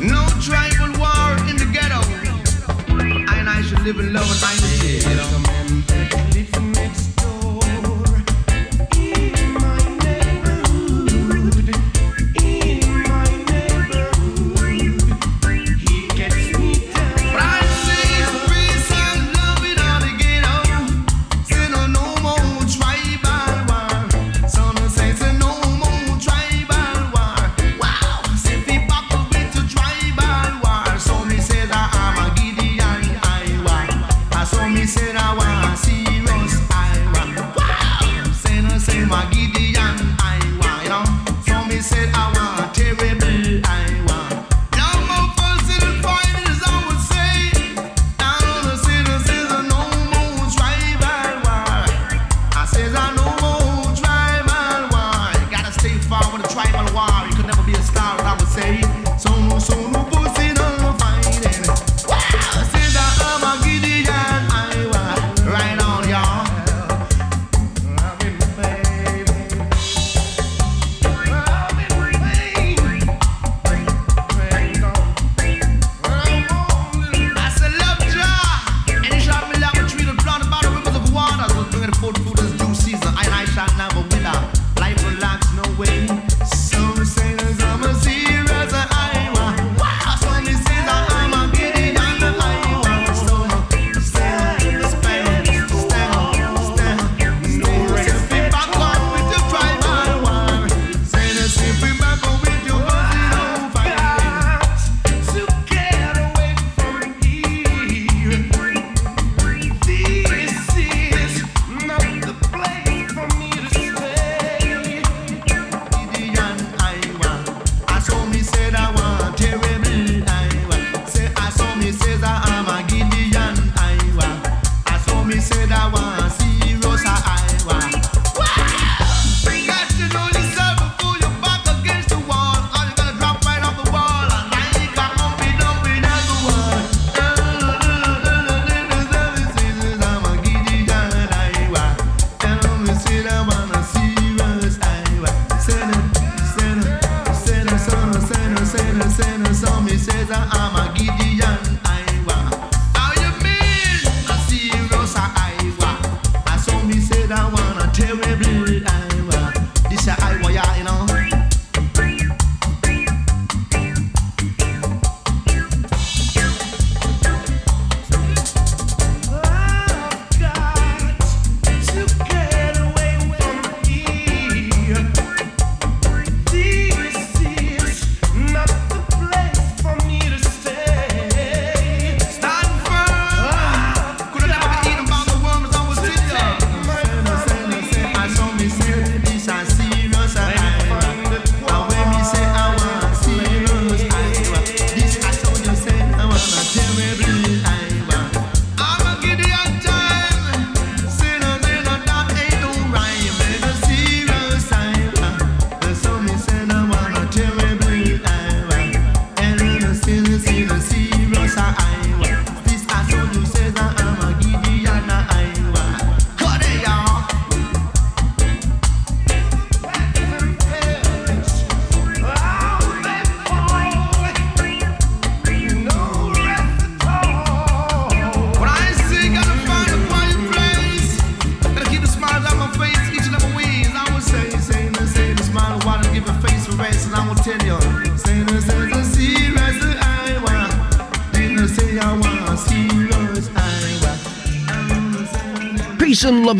No tribal war in the ghetto. I and I should live in love and.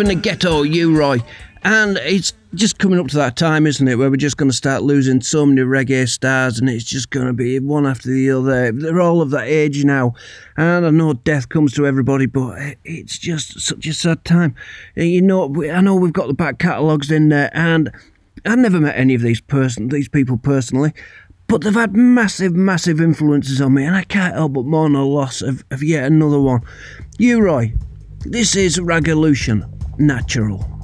the ghetto, U-Roy. And it's just coming up to that time, isn't it, where we're just going to start losing so many reggae stars and it's just going to be one after the other. They're all of that age now. And I know death comes to everybody, but it's just such a sad time. You know, I know we've got the back catalogues in there and I've never met any of these person, these people personally, but they've had massive, massive influences on me and I can't help but mourn the loss of, of yet another one. U-Roy, this is Ragolution. Natural.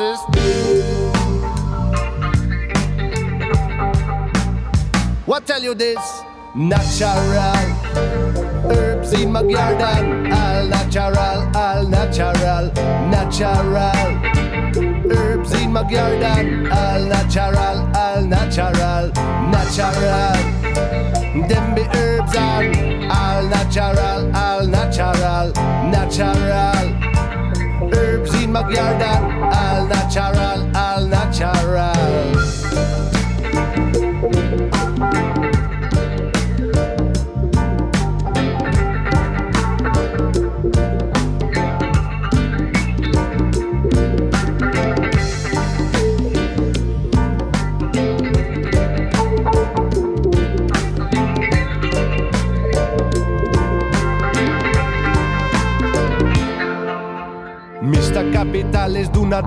What tell you this? Natural herbs in my garden. All natural, all natural, natural herbs in my garden. All natural, all natural, natural. Them be herbs and all natural, all natural, natural herbs in my garden,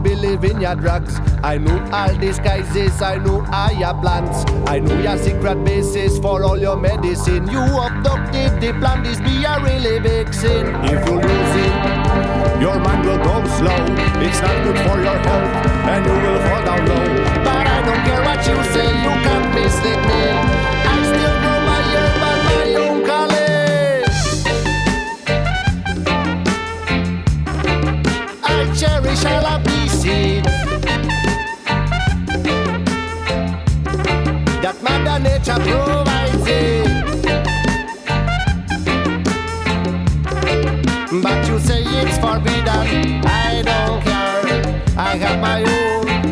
believe in your drugs. I know all disguises, I know all your plans. I know your secret basis for all your medicine. You abducted the plan, this be a really big sin. If you lose it, your mind will go slow. It's not good for your health, and you will fall down low. But I don't care what you say, you can't mislead me.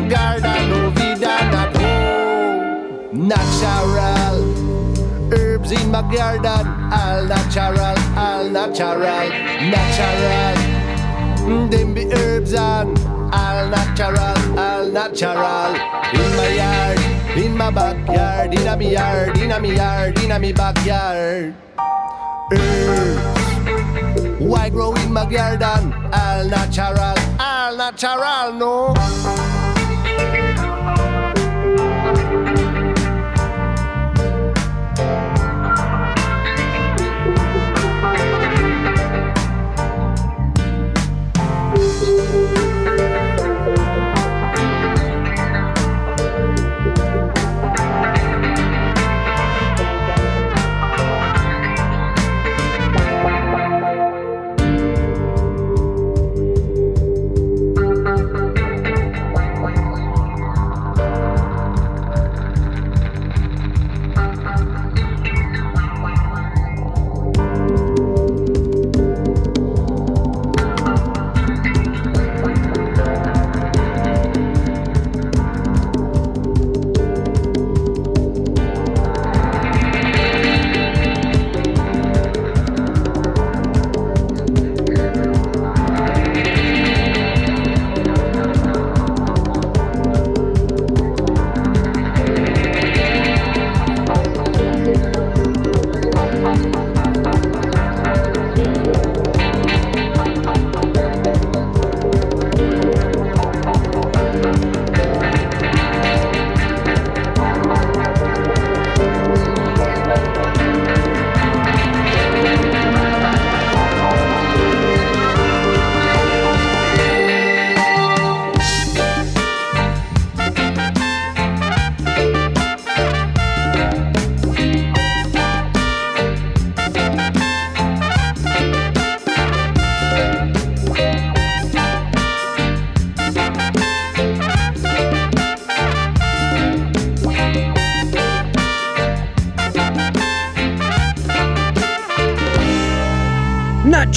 Garden, No Vida Natural Herbs in my garden. All natural, all natural, natural. Them be herbs and all natural, all natural. In my yard, in my backyard, in a me yard, in a me yard, in a me backyard. Herbs, why grow in my garden? All natural, all natural, no.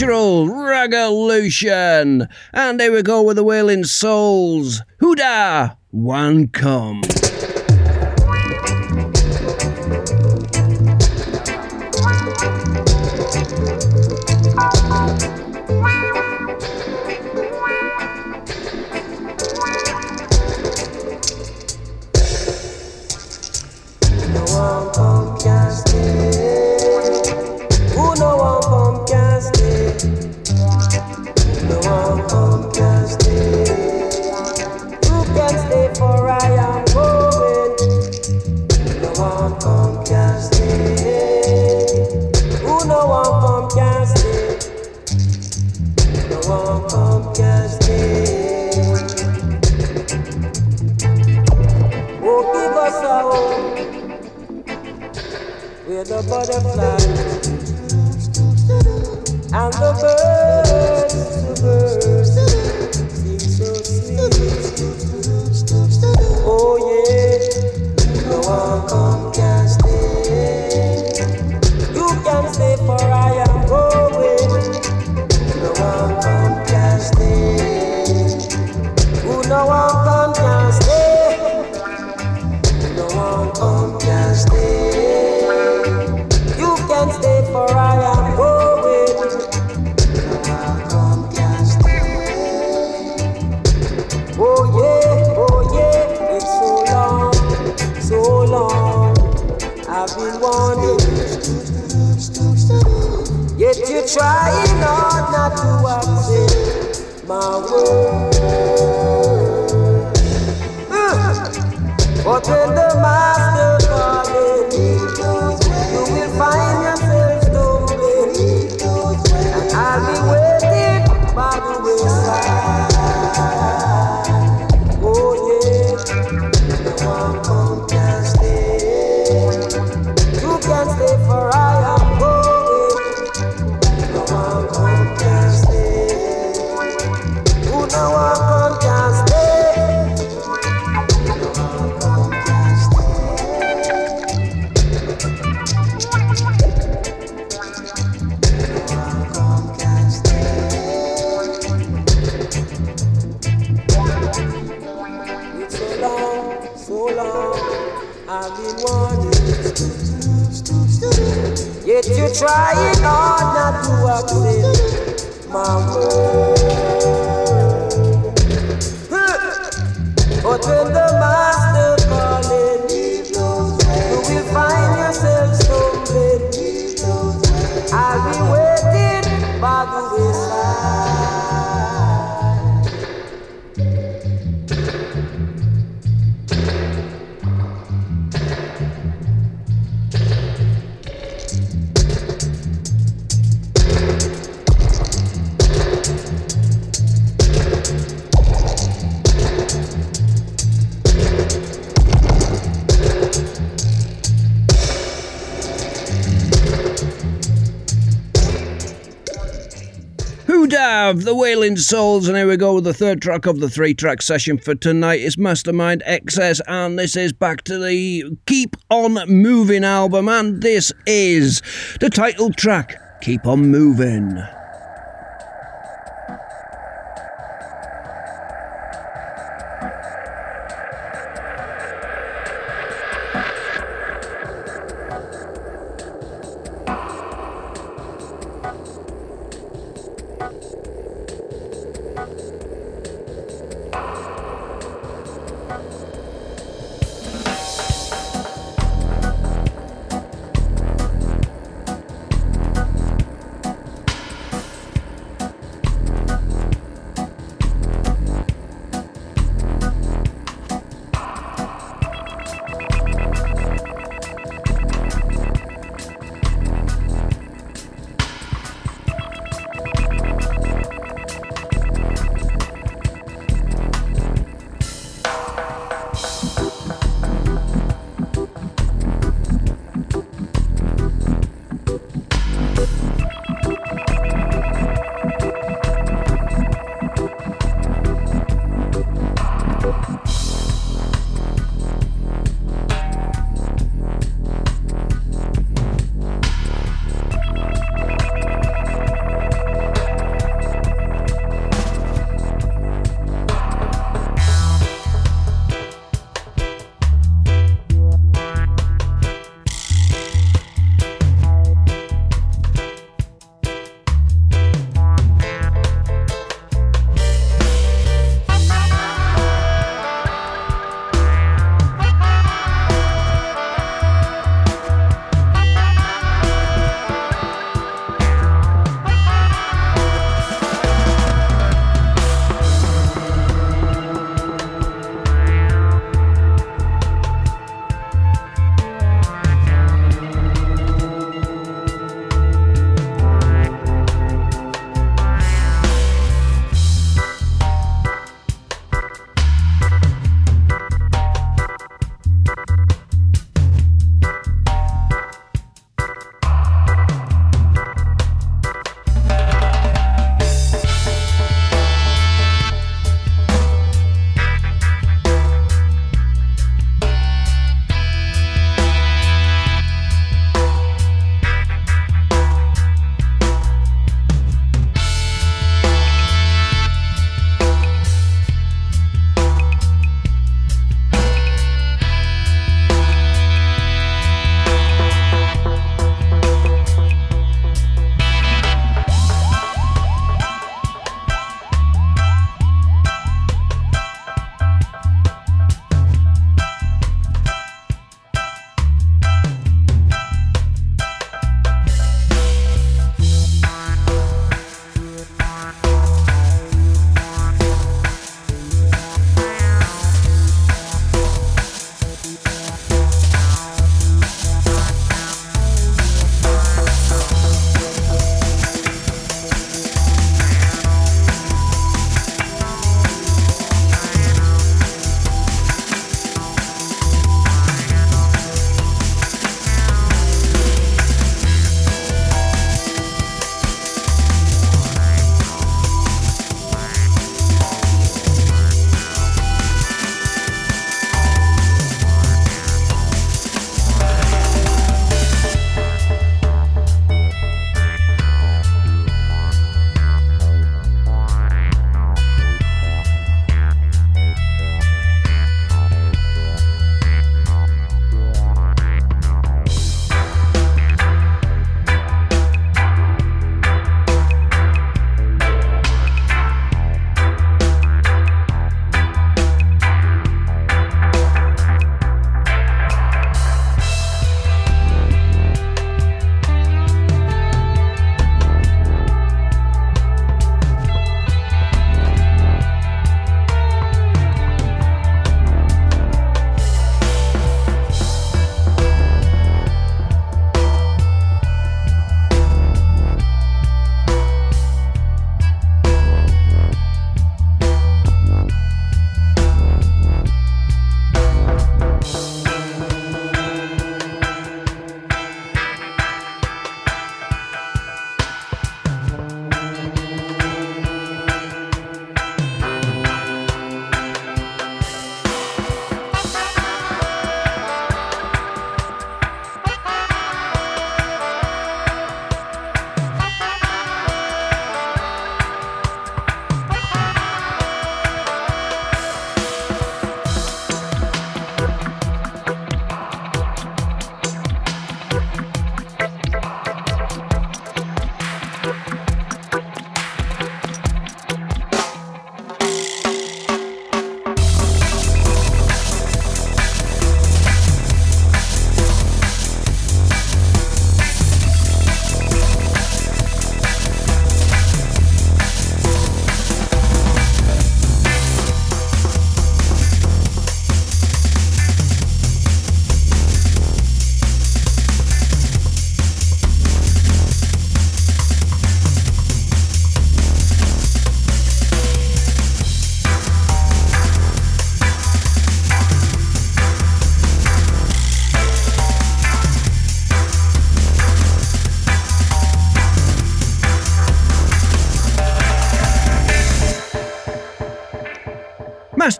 Cultural Revolution. And here we go with the Wailing Souls. Hoodah! One come. to walk Wailing Souls, and here we go with the third track of the three track session for tonight. It's Mastermind XS, and this is back to the Keep On Moving album, and this is the title track Keep On Moving.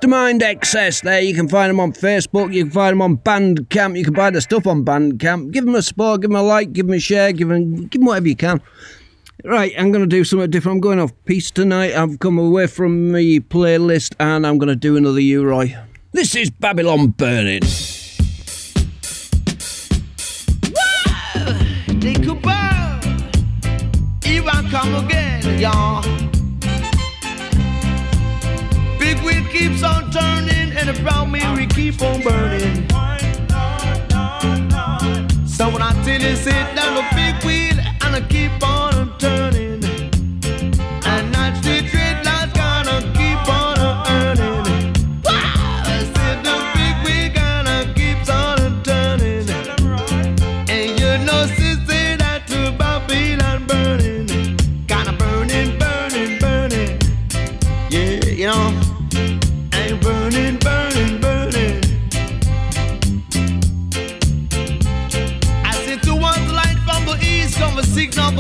Mastermind XS. There, you can find them on Facebook. You can find them on Bandcamp. You can buy the stuff on Bandcamp. Give them a support. Give them a like. Give them a share. Give them, give them whatever you can. Right, I'm going to do something different. I'm going off piece tonight. I've come away from the playlist and I'm going to do another U-Roy. This is Babylon Burning. Think about Here I come again, y'all. Wheel keeps on turning, and the brown mirror keep on burning. So when I tell you sit down the big wheel and I keep on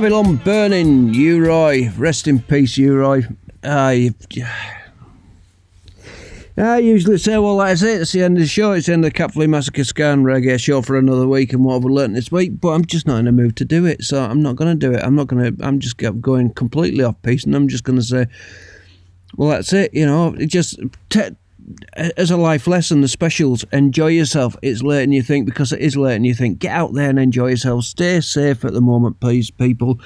Babylon Burning, U-Roy. Rest in peace, U-Roy. I, I usually say, well, that's it. Eh? It's the end of the show. It's the end of the Cat Flea Massacre Scan Reggae eh? show for another week and what have we learnt this week. But I'm just not in the mood to do it. So I'm not going to do it. I'm not going to, I'm just going completely off piece and I'm just going to say, well, that's it. You know, it just, te- as a life lesson, the specials, enjoy yourself. It's later than you think because it is later than you think. Get out there and enjoy yourself. Stay safe at the moment, please, people.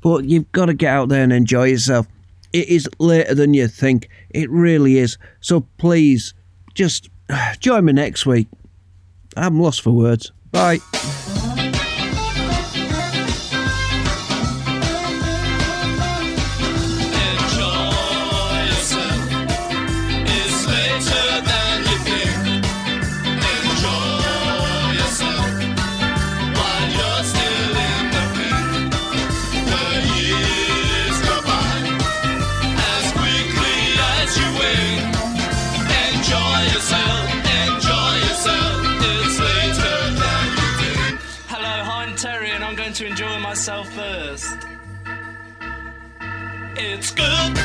But you've got to get out there and enjoy yourself. It is later than you think. It really is. So please, just join me next week. I'm lost for words. Bye. Good.